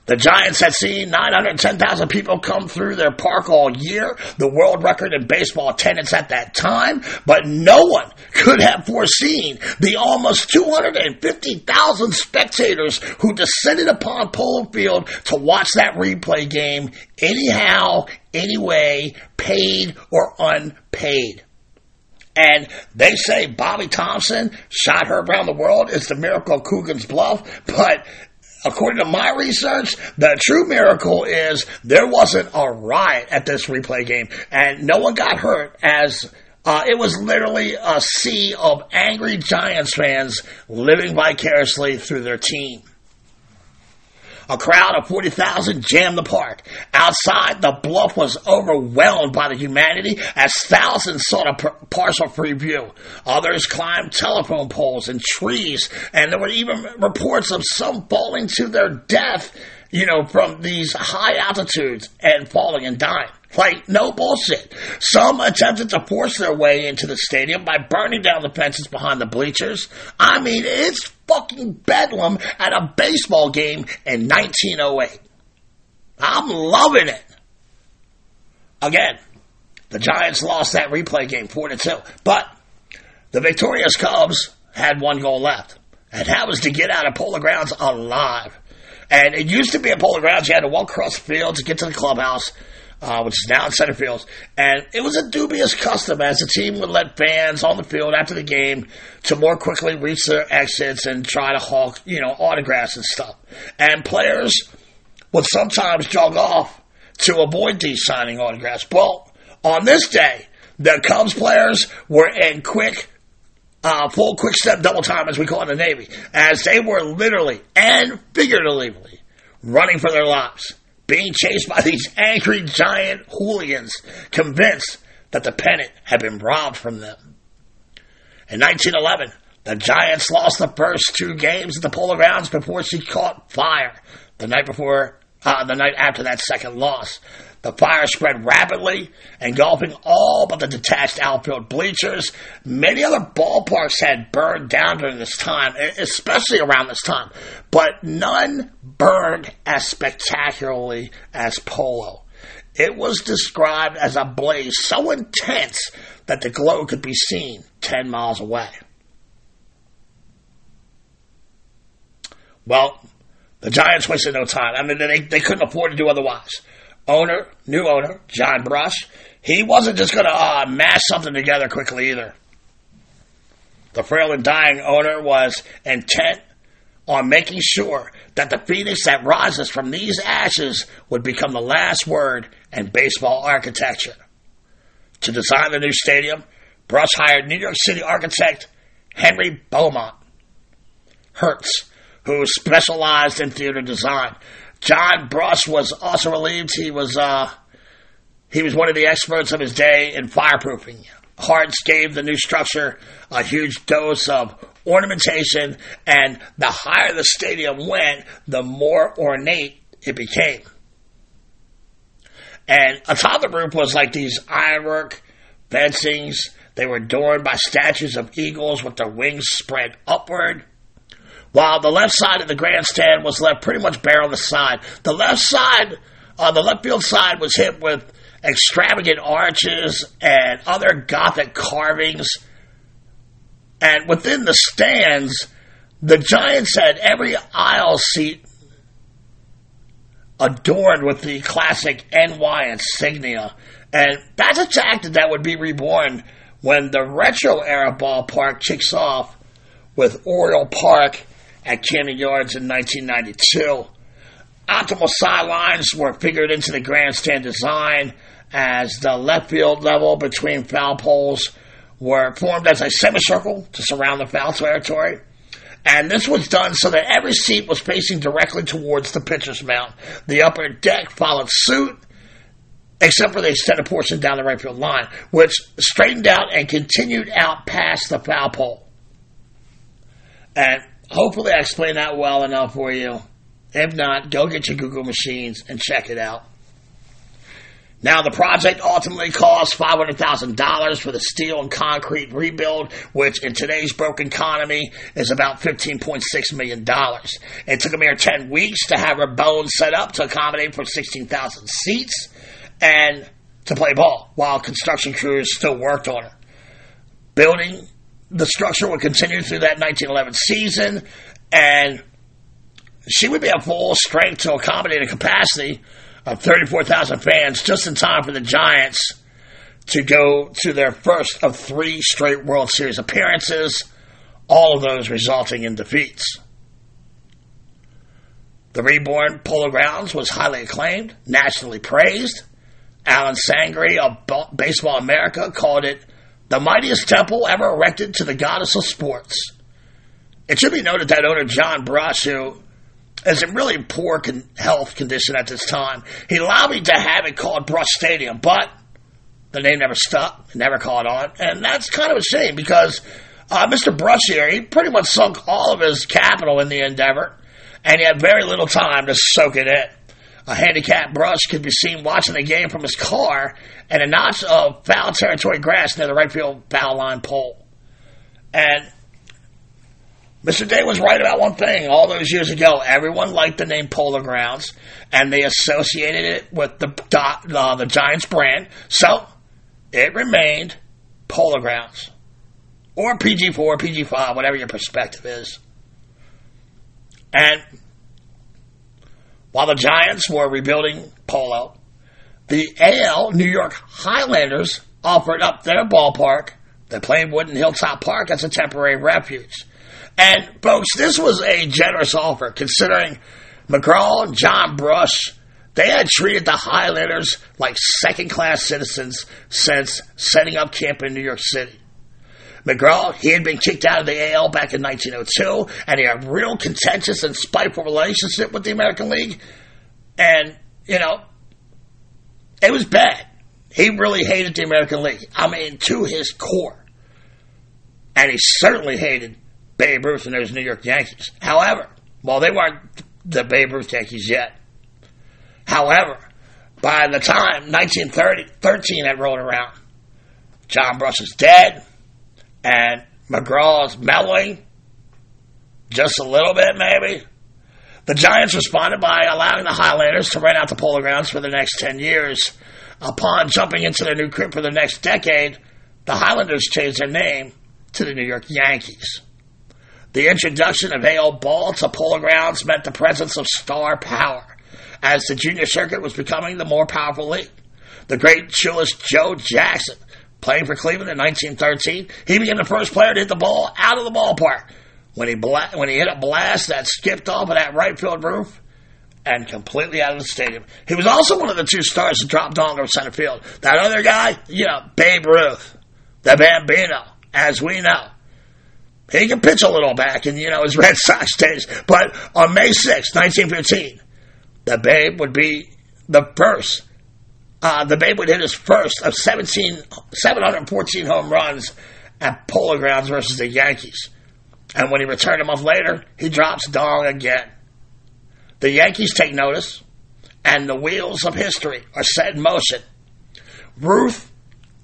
The Giants had seen 910,000 people come through their park all year, the world record in baseball attendance at that time, but no one could have foreseen the almost 250,000 spectators who descended upon Polo Field to watch that replay game anyhow, anyway, paid or unpaid. And they say Bobby Thompson shot her around the world. It's the miracle of Coogan's Bluff, but according to my research, the true miracle is there wasn't a riot at this replay game, and no one got hurt as uh, it was literally a sea of angry Giants fans living vicariously through their team. A crowd of 40,000 jammed the park. Outside, the bluff was overwhelmed by the humanity as thousands sought a partial free view. Others climbed telephone poles and trees, and there were even reports of some falling to their death, you know, from these high altitudes and falling and dying. Like, no bullshit. Some attempted to force their way into the stadium by burning down the fences behind the bleachers. I mean, it's fucking bedlam at a baseball game in 1908. I'm loving it. Again, the Giants lost that replay game 4 to 2. But the victorious Cubs had one goal left. And that was to get out of Polo Grounds alive. And it used to be a Polo Grounds, you had to walk across the field to get to the clubhouse uh, which is now in center field. And it was a dubious custom as the team would let fans on the field after the game to more quickly reach their exits and try to hawk, you know, autographs and stuff. And players would sometimes jog off to avoid these signing autographs. Well, on this day, the Cubs players were in quick uh, full quick step double time, as we call it in the Navy, as they were literally and figuratively running for their lives being chased by these angry giant hooligans, convinced that the pennant had been robbed from them. In 1911, the Giants lost the first two games at the Polo Grounds before she caught fire the night before, uh, the night after that second loss. The fire spread rapidly, engulfing all but the detached outfield bleachers. Many other ballparks had burned down during this time, especially around this time, but none burned as spectacularly as Polo. It was described as a blaze so intense that the glow could be seen 10 miles away. Well, the Giants wasted no time. I mean, they, they couldn't afford to do otherwise owner, new owner, John Brush, he wasn't just going to uh, mash something together quickly either. The frail and dying owner was intent on making sure that the phoenix that rises from these ashes would become the last word in baseball architecture. To design the new stadium, Brush hired New York City architect Henry Beaumont Herts, who specialized in theater design. John Brush was also relieved he was uh, he was one of the experts of his day in fireproofing. Herts gave the new structure a huge dose of ornamentation, and the higher the stadium went, the more ornate it became. And atop the roof was like these ironwork fencings. They were adorned by statues of eagles with their wings spread upward. While the left side of the grandstand was left pretty much bare on the side. The left side, uh, the left field side was hit with extravagant arches and other Gothic carvings. And within the stands, the Giants had every aisle seat adorned with the classic NY insignia. And that's a tactic that would be reborn when the retro era ballpark kicks off with Oriole Park at Camden Yards in 1992. Optimal sidelines were figured into the grandstand design as the left field level between foul poles were formed as a semicircle to surround the foul territory. And this was done so that every seat was facing directly towards the pitcher's mound. The upper deck followed suit, except for the extended portion down the right field line, which straightened out and continued out past the foul pole. And hopefully I explained that well enough for you. If not, go get your Google machines and check it out. Now, the project ultimately cost $500,000 for the steel and concrete rebuild, which in today's broken economy is about $15.6 million. It took a mere 10 weeks to have her bones set up to accommodate for 16,000 seats and to play ball while construction crews still worked on it. Building the structure would continue through that 1911 season, and she would be at full strength to accommodate a capacity of 34,000 fans just in time for the Giants to go to their first of three straight World Series appearances, all of those resulting in defeats. The reborn Polo Grounds was highly acclaimed, nationally praised. Alan Sangre of Baseball America called it the mightiest temple ever erected to the goddess of sports. It should be noted that owner John Brush, who is in really poor con- health condition at this time. He lobbied to have it called Brush Stadium, but the name never stuck, never caught on, and that's kind of a shame because uh, Mr. Brush here, he pretty much sunk all of his capital in the endeavor, and he had very little time to soak it in. A handicapped Brush could be seen watching the game from his car and a notch of foul territory grass near the right field foul line pole. And Mr. Day was right about one thing all those years ago. Everyone liked the name Polo Grounds, and they associated it with the uh, the Giants brand, so it remained Polo Grounds, or PG4, PG5, whatever your perspective is. And while the Giants were rebuilding Polo, the AL New York Highlanders offered up their ballpark, the Plainwood and Hilltop Park, as a temporary refuge. And folks, this was a generous offer considering McGraw and John Brush. They had treated the Highlanders like second class citizens since setting up camp in New York City. McGraw, he had been kicked out of the AL back in 1902, and he had a real contentious and spiteful relationship with the American League. And, you know, it was bad. He really hated the American League. I mean, to his core. And he certainly hated Babe Ruth and those New York Yankees. However, well, they weren't the Babe Ruth Yankees yet. However, by the time 1913 had rolled around, John Brush is dead, and McGraw's mellowing just a little bit, maybe. The Giants responded by allowing the Highlanders to rent out the polo grounds for the next 10 years. Upon jumping into their new crib for the next decade, the Highlanders changed their name to the New York Yankees. The introduction of AL ball to polo grounds meant the presence of star power, as the junior circuit was becoming the more powerful league. The great shoeless Joe Jackson, playing for Cleveland in 1913, he became the first player to hit the ball out of the ballpark. When he, bla- when he hit a blast that skipped off of that right field roof and completely out of the stadium. He was also one of the two stars that dropped on to center field. That other guy, you know, Babe Ruth, the Bambino, as we know. He can pitch a little back in, you know, his Red Sox days. But on May 6, 1915, the Babe would be the first. Uh, the Babe would hit his first of 17, 714 home runs at Polo Grounds versus the Yankees. And when he returned a month later, he drops dong again. The Yankees take notice, and the wheels of history are set in motion. Ruth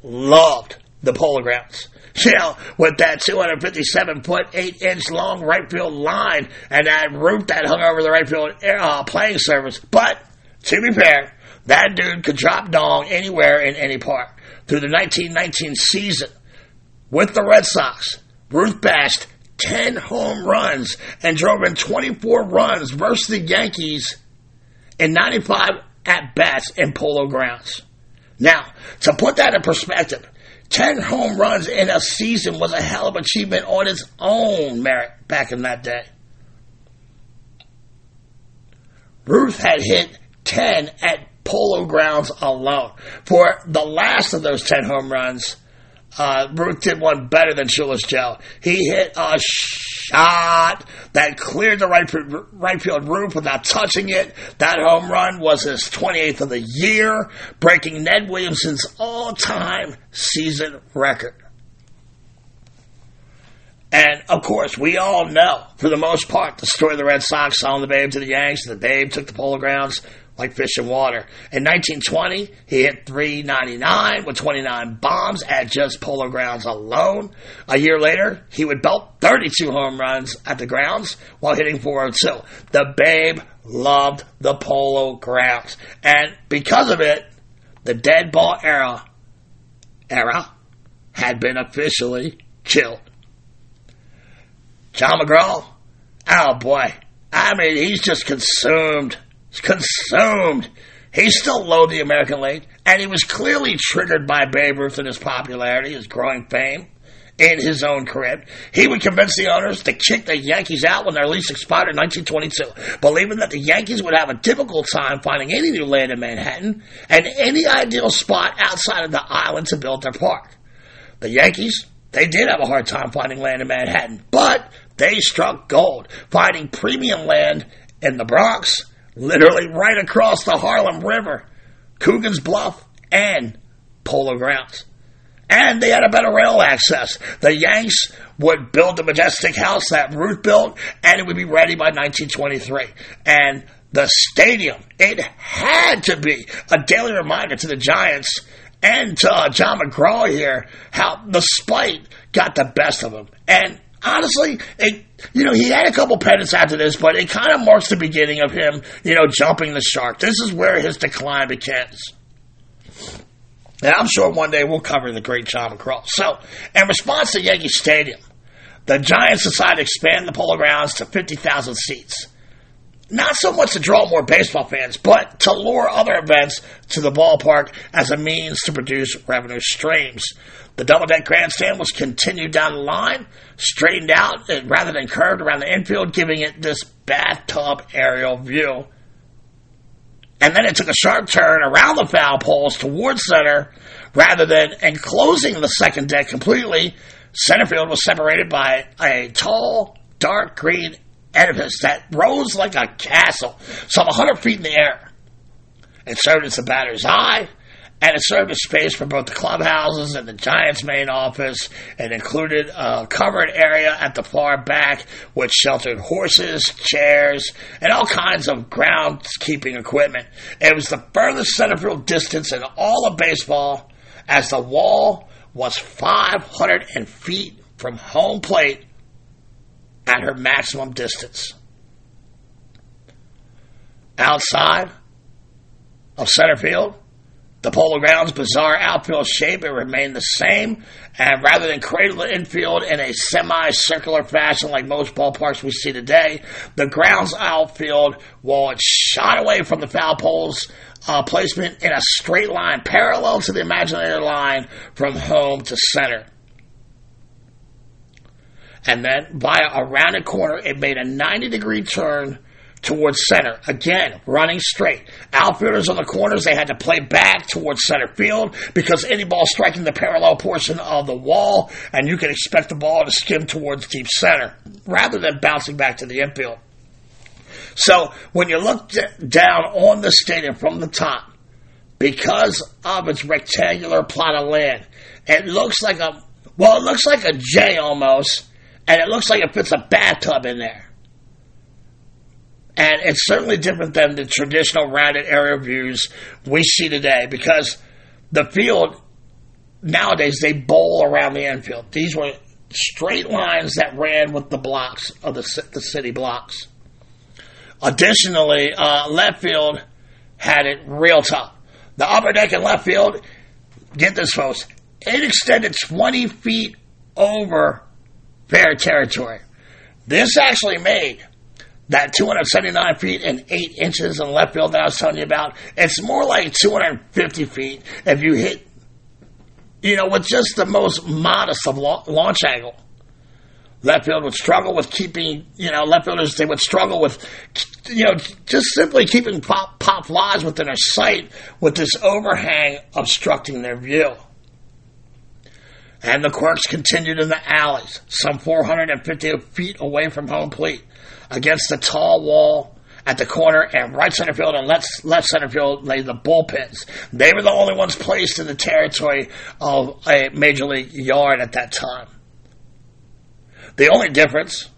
loved the Polo Grounds. You know, with that 257 foot, 8 inch long right field line and that roof that hung over the right field uh, playing surface. But, to be fair, that dude could drop dong anywhere in any park. Through the 1919 season with the Red Sox, Ruth bashed 10 home runs and drove in 24 runs versus the Yankees in 95 at bats in Polo Grounds. Now, to put that in perspective, 10 home runs in a season was a hell of an achievement on its own merit back in that day. Ruth had hit 10 at Polo Grounds alone. For the last of those 10 home runs, uh, Ruth did one better than Shoeless Joe. He hit a shot that cleared the right, right field roof without touching it. That home run was his 28th of the year, breaking Ned Williamson's all-time season record. And of course, we all know, for the most part, the story of the Red Sox selling the Babe to the Yanks. And the Babe took the Polo Grounds like fish in water. In 1920, he hit 399 with 29 bombs at just Polo Grounds alone. A year later, he would belt 32 home runs at the grounds while hitting 402. The Babe loved the Polo Grounds. And because of it, the dead ball era era had been officially killed. John McGraw, oh boy, I mean, he's just consumed consumed. He still loathed the American League, and he was clearly triggered by Babe Ruth and his popularity, his growing fame in his own crib. He would convince the owners to kick the Yankees out when their lease expired in 1922, believing that the Yankees would have a difficult time finding any new land in Manhattan and any ideal spot outside of the island to build their park. The Yankees, they did have a hard time finding land in Manhattan, but they struck gold, finding premium land in the Bronx, literally right across the Harlem River, Coogan's Bluff, and Polo Grounds. And they had a better rail access. The Yanks would build the majestic house that Ruth built, and it would be ready by 1923. And the stadium, it had to be a daily reminder to the Giants and to uh, John McGraw here how the spite got the best of him. And honestly, it, you know, he had a couple pennants after this, but it kind of marks the beginning of him, you know, jumping the shark. This is where his decline begins. And I'm sure one day we'll cover the great John McGraw. So, in response to Yankee Stadium, the Giants decided to expand the Polo Grounds to 50,000 seats. Not so much to draw more baseball fans, but to lure other events to the ballpark as a means to produce revenue streams. The double deck grandstand was continued down the line, straightened out rather than curved around the infield, giving it this bathtub aerial view. And then it took a sharp turn around the foul poles towards center rather than enclosing the second deck completely. Center field was separated by a tall, dark green edifice that rose like a castle, some 100 feet in the air. It served as the batter's eye and it served as space for both the clubhouses and the Giants' main office. It included a covered area at the far back, which sheltered horses, chairs, and all kinds of groundskeeping equipment. It was the furthest center field distance in all of baseball, as the wall was 500 feet from home plate at her maximum distance. Outside of center field, the Polo Grounds' bizarre outfield shape, it remained the same, and rather than cradle the infield in a semicircular fashion like most ballparks we see today, the grounds outfield, it shot away from the foul poles, uh, placement in a straight line parallel to the imaginary line from home to center. And then via a rounded corner, it made a 90 degree turn towards center. Again, running straight. Outfielders on the corners, they had to play back towards center field because any ball striking the parallel portion of the wall, and you can expect the ball to skim towards deep center rather than bouncing back to the infield. So when you look d- down on the stadium from the top, because of its rectangular plot of land, it looks like a well, it looks like a J almost, and it looks like it fits a bathtub in there. And it's certainly different than the traditional rounded area views we see today because the field nowadays they bowl around the infield. These were straight lines that ran with the blocks of the, the city blocks. Additionally, uh, left field had it real tough. The upper deck in left field, get this, folks, it extended 20 feet over fair territory. This actually made that 279 feet and 8 inches in left field that I was telling you about. It's more like 250 feet if you hit, you know, with just the most modest of launch angle. Left field would struggle with keeping, you know, left fielders, they would struggle with, you know, just simply keeping pop, pop flies within their sight with this overhang obstructing their view. And the quirks continued in the alleys, some 450 feet away from home plate, against the tall wall at the corner and right center field and left, left center field lay the bullpens. They were the only ones placed in the territory of a major league yard at that time. The only difference,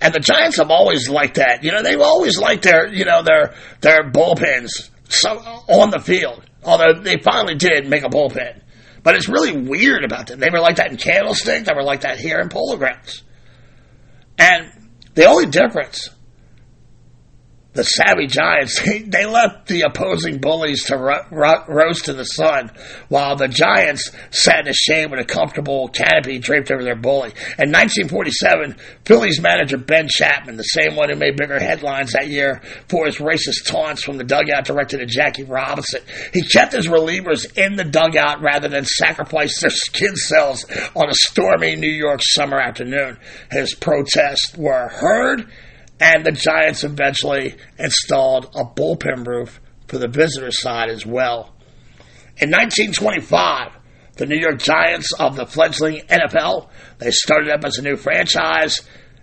and the Giants have always liked that. You know, they've always liked their, you know, their their bullpens so, on the field. Although they finally did make a bullpen, but it's really weird about them. They were like that in Candlestick. They were like that here in Polo Grounds. And the only difference the savvy Giants, they left the opposing bullies to ro- ro- roast in the sun, while the Giants sat in a shade with a comfortable canopy draped over their bully. In 1947, Phillies manager Ben Chapman, the same one who made bigger headlines that year for his racist taunts from the dugout directed at Jackie Robinson, he kept his relievers in the dugout rather than sacrifice their skin cells on a stormy New York summer afternoon. His protests were heard and the Giants eventually installed a bullpen roof for the visitor side as well. In 1925, the New York Giants of the fledgling NFL, they started up as a new franchise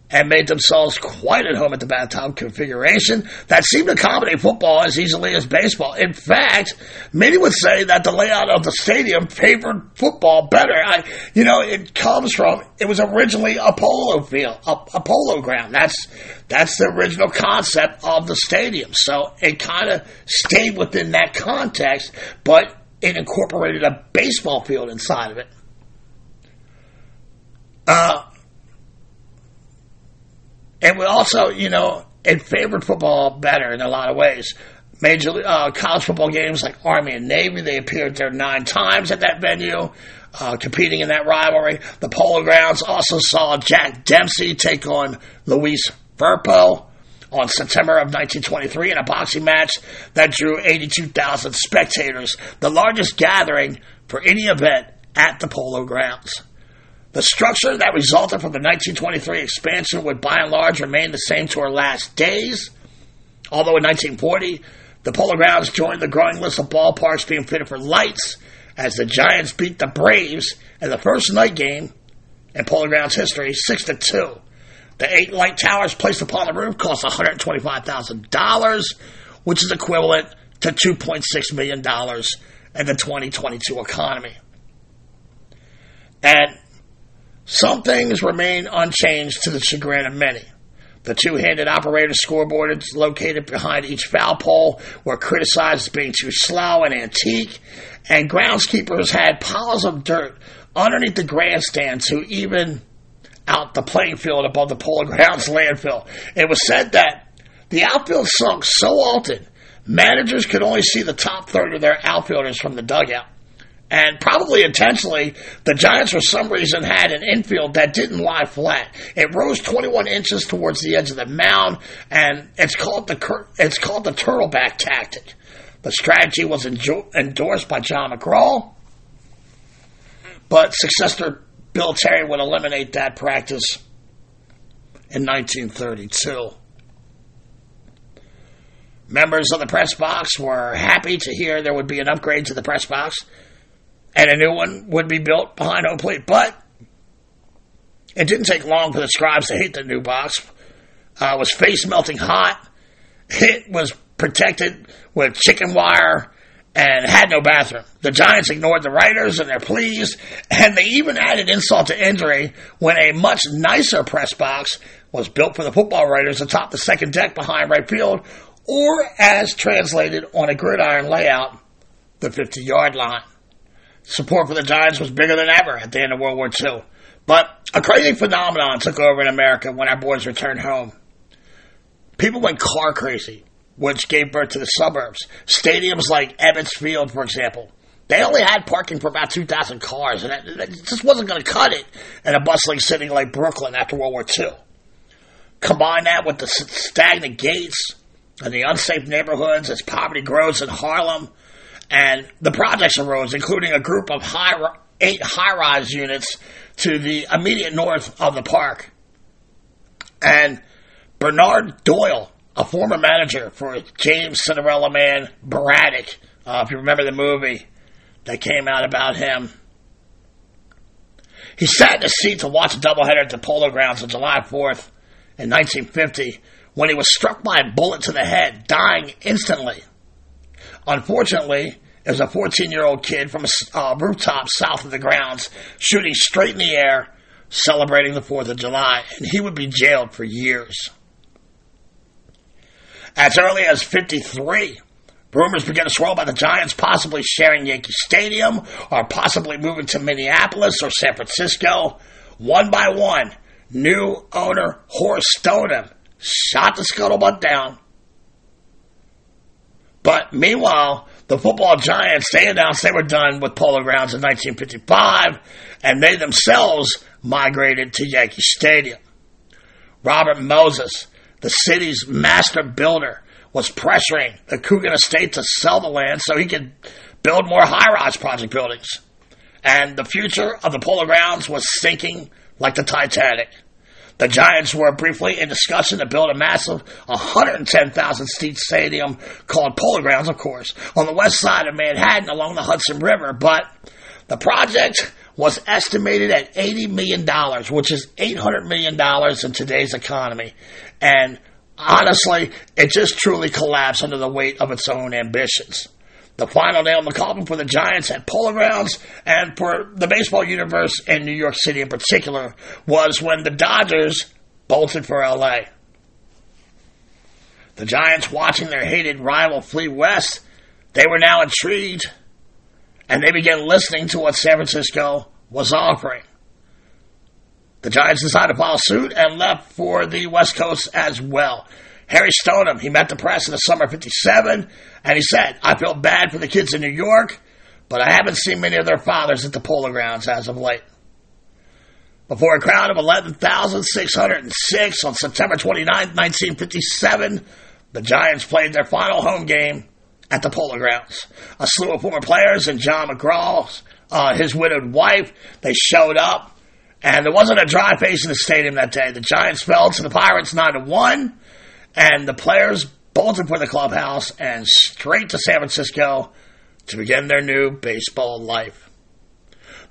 and made themselves quite at home at the bathtub configuration that seemed to accommodate football as easily as baseball. In fact, many would say that the layout of the stadium favored football better. I, you know, it comes from it was originally a polo field, a, a polo ground. That's that's the original concept of the stadium. So it kind of stayed within that context, but it incorporated a baseball field inside of it. Uh, and we also, you know, it favored football better in a lot of ways. Major uh, college football games like Army and Navy, they appeared there nine times at that venue, uh, competing in that rivalry. The Polo Grounds also saw Jack Dempsey take on Luis Firpo on September of 1923 in a boxing match that drew 82,000 spectators, the largest gathering for any event at the Polo Grounds. The structure that resulted from the 1923 expansion would by and large remain the same to our last days. Although in 1940, the Polo Grounds joined the growing list of ballparks being fitted for lights as the Giants beat the Braves in the first night game in Polo Grounds history, 6 to 2. The eight light towers placed upon the roof cost $125,000, which is equivalent to $2.6 million in the 2022 economy. And some things remain unchanged to the chagrin of many. The two handed operator scoreboard is located behind each foul pole were criticized as being too slow and antique, and groundskeepers had piles of dirt underneath the grandstands to even out the playing field above the Polo Grounds landfill. It was said that the outfield sunk so often, managers could only see the top third of their outfielders from the dugout. And probably intentionally, the Giants for some reason had an infield that didn't lie flat. It rose 21 inches towards the edge of the mound, and it's called the it's called the turtleback tactic. The strategy was endorsed by John McGraw, but successor Bill Terry would eliminate that practice in 1932. Members of the press box were happy to hear there would be an upgrade to the press box and a new one would be built behind home plate. But it didn't take long for the scribes to hate the new box. Uh, it was face melting hot. It was protected with chicken wire and had no bathroom. The Giants ignored the writers and their pleas, and they even added insult to injury when a much nicer press box was built for the football writers atop the second deck behind right field, or as translated on a gridiron layout, the 50 yard line. Support for the Giants was bigger than ever at the end of World War II. But a crazy phenomenon took over in America when our boys returned home. People went car crazy, which gave birth to the suburbs. Stadiums like Ebbets Field, for example, they only had parking for about 2,000 cars, and it, just wasn't going to cut it in a bustling city like Brooklyn after World War II. Combine that with the stagnant gates and the unsafe neighborhoods as poverty grows in Harlem, and the projects arose, including a group of high, eight high-rise units to the immediate north of the park. And Bernard Doyle, a former manager for James Cinderella Man Braddock, uh, if you remember the movie that came out about him, he sat in a seat to watch a doubleheader at the Polo Grounds on July 4th in 1950 when he was struck by a bullet to the head, dying instantly. Unfortunately, was a 14 year old kid from a uh, rooftop south of the grounds shooting straight in the air, celebrating the 4th of July, and he would be jailed for years. As early as 53, rumors began to swirl about the Giants possibly sharing Yankee Stadium or possibly moving to Minneapolis or San Francisco. One by one, new owner Horace Stoneham shot the scuttlebutt down. But meanwhile, the football giants, they announced they were done with Polo Grounds in 1955, and they themselves migrated to Yankee Stadium. Robert Moses, the city's master builder, was pressuring the Coogan estate to sell the land so he could build more high-rise project buildings. And the future of the Polo Grounds was sinking like the Titanic. The Giants were briefly in discussion to build a massive 110,000 seat stadium called Polo Grounds, of course, on the west side of Manhattan along the Hudson River, but the project was estimated at $80 million, which is $800 million in today's economy. And honestly, it just truly collapsed under the weight of its own ambitions. The final nail in the coffin for the Giants at Polo Grounds and for the baseball universe in New York City in particular was when the Dodgers bolted for LA. The Giants, watching their hated rival flee west, they were now intrigued and they began listening to what San Francisco was offering. The Giants decided to follow suit and left for the West Coast as well. Harry Stoneham, he met the press in the summer of 57, and he said, I feel bad for the kids in New York, but I haven't seen many of their fathers at the polo grounds as of late. Before a crowd of 11,606 on September 29, 1957, the Giants played their final home game at the Polo Grounds. A slew of former players and John McGraw, uh, his widowed wife, they showed up, and there wasn't a dry face in the stadium that day. The Giants fell to the Pirates 9 to 1, and the players bolted for the clubhouse and straight to San Francisco to begin their new baseball life.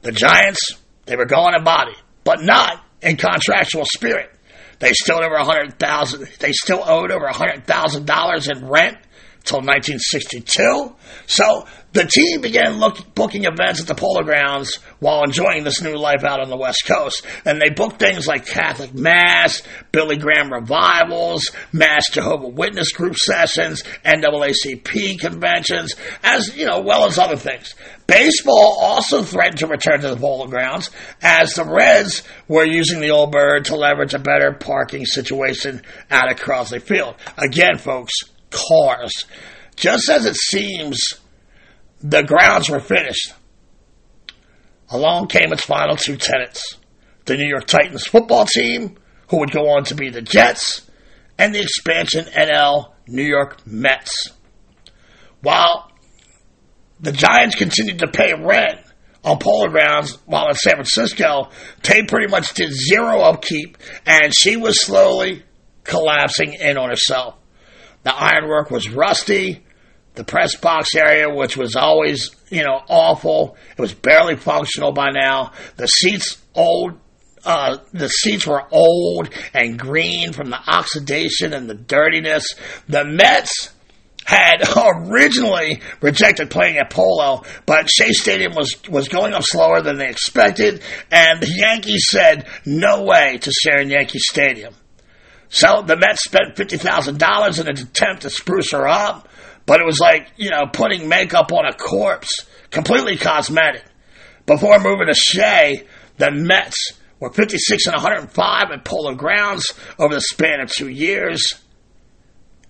The Giants, they were going in body, but not in contractual spirit. They still owed over a hundred thousand. They still owed over a hundred thousand dollars in rent until 1962. So the team began look, booking events at the Polo Grounds while enjoying this new life out on the West Coast. And they booked things like Catholic Mass, Billy Graham revivals, Mass Jehovah Witness group sessions, NAACP conventions, as you know, well as other things. Baseball also threatened to return to the Polo Grounds as the Reds were using the old bird to leverage a better parking situation out at Crosley Field. Again, folks, cars. Just as it seems the grounds were finished. Along came its final two tenants the New York Titans football team, who would go on to be the Jets, and the expansion NL New York Mets. While the Giants continued to pay rent on Polo Grounds while in San Francisco, they pretty much did zero upkeep, and she was slowly collapsing in on herself. The ironwork was rusty, the press box area, which was always, you know, awful. It was barely functional by now. The seats old. Uh, the seats were old and green from the oxidation and the dirtiness. The Mets had originally rejected playing at Polo, but Shea Stadium was, was going up slower than they expected, and the Yankees said no way to share in Yankee Stadium. So the Mets spent $50,000 in an attempt to spruce her up but it was like, you know, putting makeup on a corpse, completely cosmetic. Before moving to Shea, the Mets were 56 and 105 at Polo Grounds over the span of two years.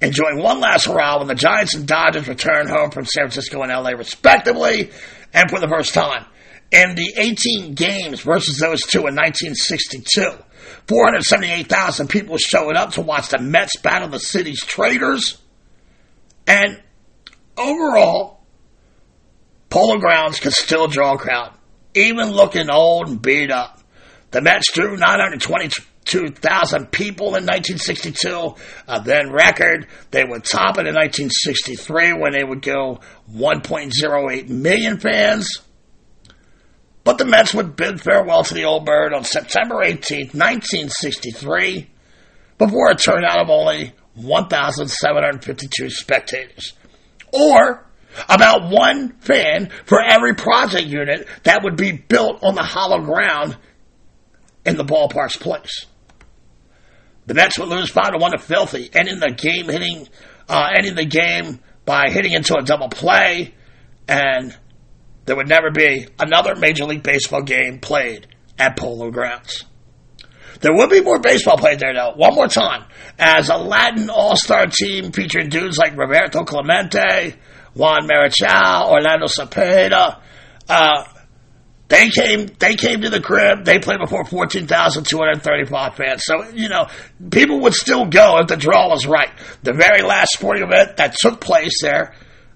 Enjoying one last hurrah when the Giants and Dodgers returned home from San Francisco and LA, respectively, and for the first time. In the 18 games versus those two in 1962, 478,000 people showed up to watch the Mets battle the city's traitors. And overall, Polo Grounds could still draw a crowd, even looking old and beat up. The Mets drew 922,000 people in 1962, a then record. They would top it in 1963 when they would go 1.08 million fans. But the Mets would bid farewell to the old bird on September 18, 1963, before a turnout of only 1,752 spectators. Or about one fan for every project unit that would be built on the hollow ground in the ballpark's place. The Mets would lose five to one to Philly, ending the game hitting, uh, ending the game by hitting into a double play, and there would never be another Major League Baseball game played at Polo Grounds. There would be more baseball played there, though, one more time, as a Latin all-star team featuring dudes like Roberto Clemente, Juan Marichal, Orlando Cepeda, uh, they came. They came to the crib. They played before fourteen thousand two hundred thirty-five fans. So you know, people would still go if the draw was right. The very last sporting event that took place there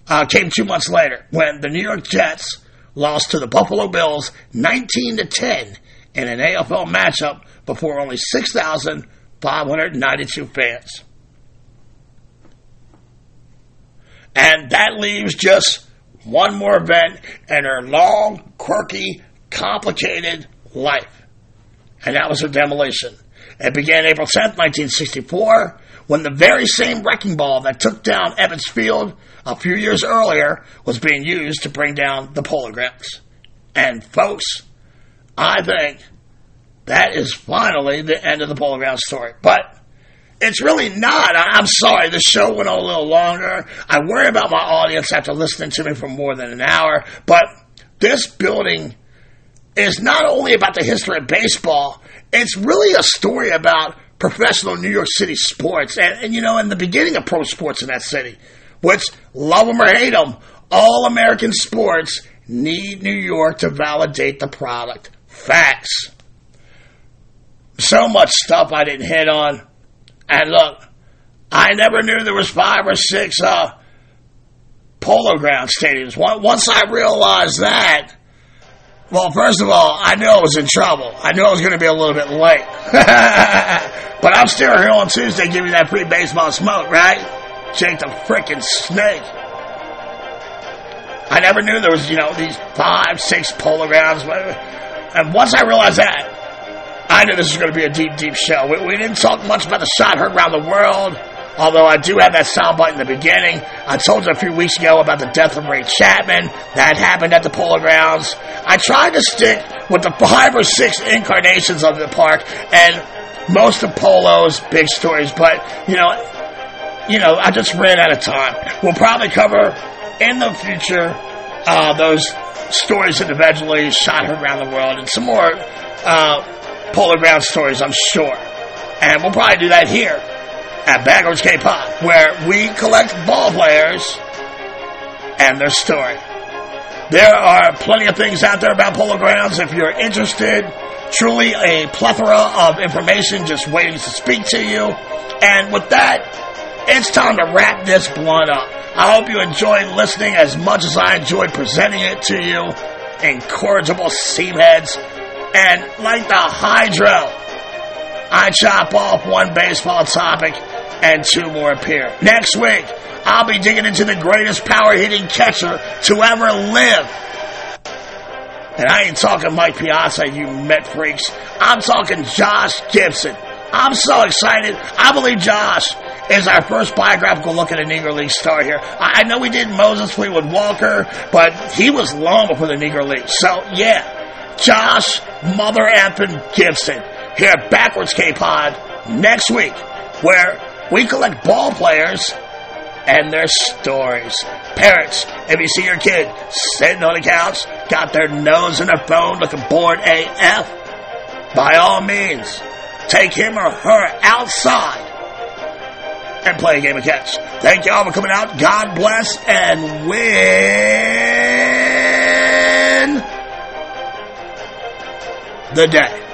uh, came two months later when the New York Jets lost to the Buffalo Bills nineteen to ten in an AFL matchup before only six thousand five hundred ninety-two fans. And that leaves just one more event in her long, quirky, complicated life. And that was her demolition. It began April 10th, 1964, when the very same wrecking ball that took down Ebbets Field a few years earlier was being used to bring down the Polo Grounds. And folks, I think that is finally the end of the Grounds story. But it's really not. I, am sorry. The show went on a little longer. I worry about my audience after listening to me for more than an hour. But this building is not only about the history of baseball, it's really a story about professional New York City sports. And, and you know, in the beginning of pro sports in that city, which love them or hate them, all American sports need New York to validate the product. Facts. So much stuff I didn't hit on. And look, I never knew there was five or six uh, polo ground stadiums. Once I realized that, well, first of all, I knew I was in trouble. I knew I was going to be a little bit late. but I'm still here on Tuesday giving that free baseball smoke, right? Jake the freaking snake. I never knew there was, you know, these five, six polo grounds. And once I realized that, I knew this was going to be a deep, deep show. We, we didn't talk much about the shot heard around the world, although I do have that soundbite in the beginning. I told you a few weeks ago about the death of Ray Chapman. That happened at the Polo Grounds. I tried to stick with the five or six incarnations of the park and most of Polo's big stories, but, you know, you know, I just ran out of time. We'll probably cover in the future uh, those stories individually shot heard around the world and some more uh, Polo Ground stories, I'm sure. And we'll probably do that here at Backwards K Pod, where we collect ball players and their story. There are plenty of things out there about Polo Grounds if you're interested. Truly a plethora of information just waiting to speak to you. And with that, it's time to wrap this blunt up. I hope you enjoyed listening as much as I enjoyed presenting it to you. Incorrigible seamheads. And like the Hydra, I chop off one baseball topic and two more appear. Next week, I'll be digging into the greatest power hitting catcher to ever live. And I ain't talking Mike Piazza, you Met freaks. I'm talking Josh Gibson. I'm so excited. I believe Josh is our first biographical look at a Negro League star here. I know we did Moses Fleetwood Walker, but he was long before the Negro League. So, yeah, Josh Mother Effin Gibson here at Backwards K Pod next week, where we collect ball players and their stories. Parents, if you see your kid sitting on the couch, got their nose in their phone looking bored AF, by all means, take him or her outside and play a game of catch. Thank you all for coming out. God bless and win the day.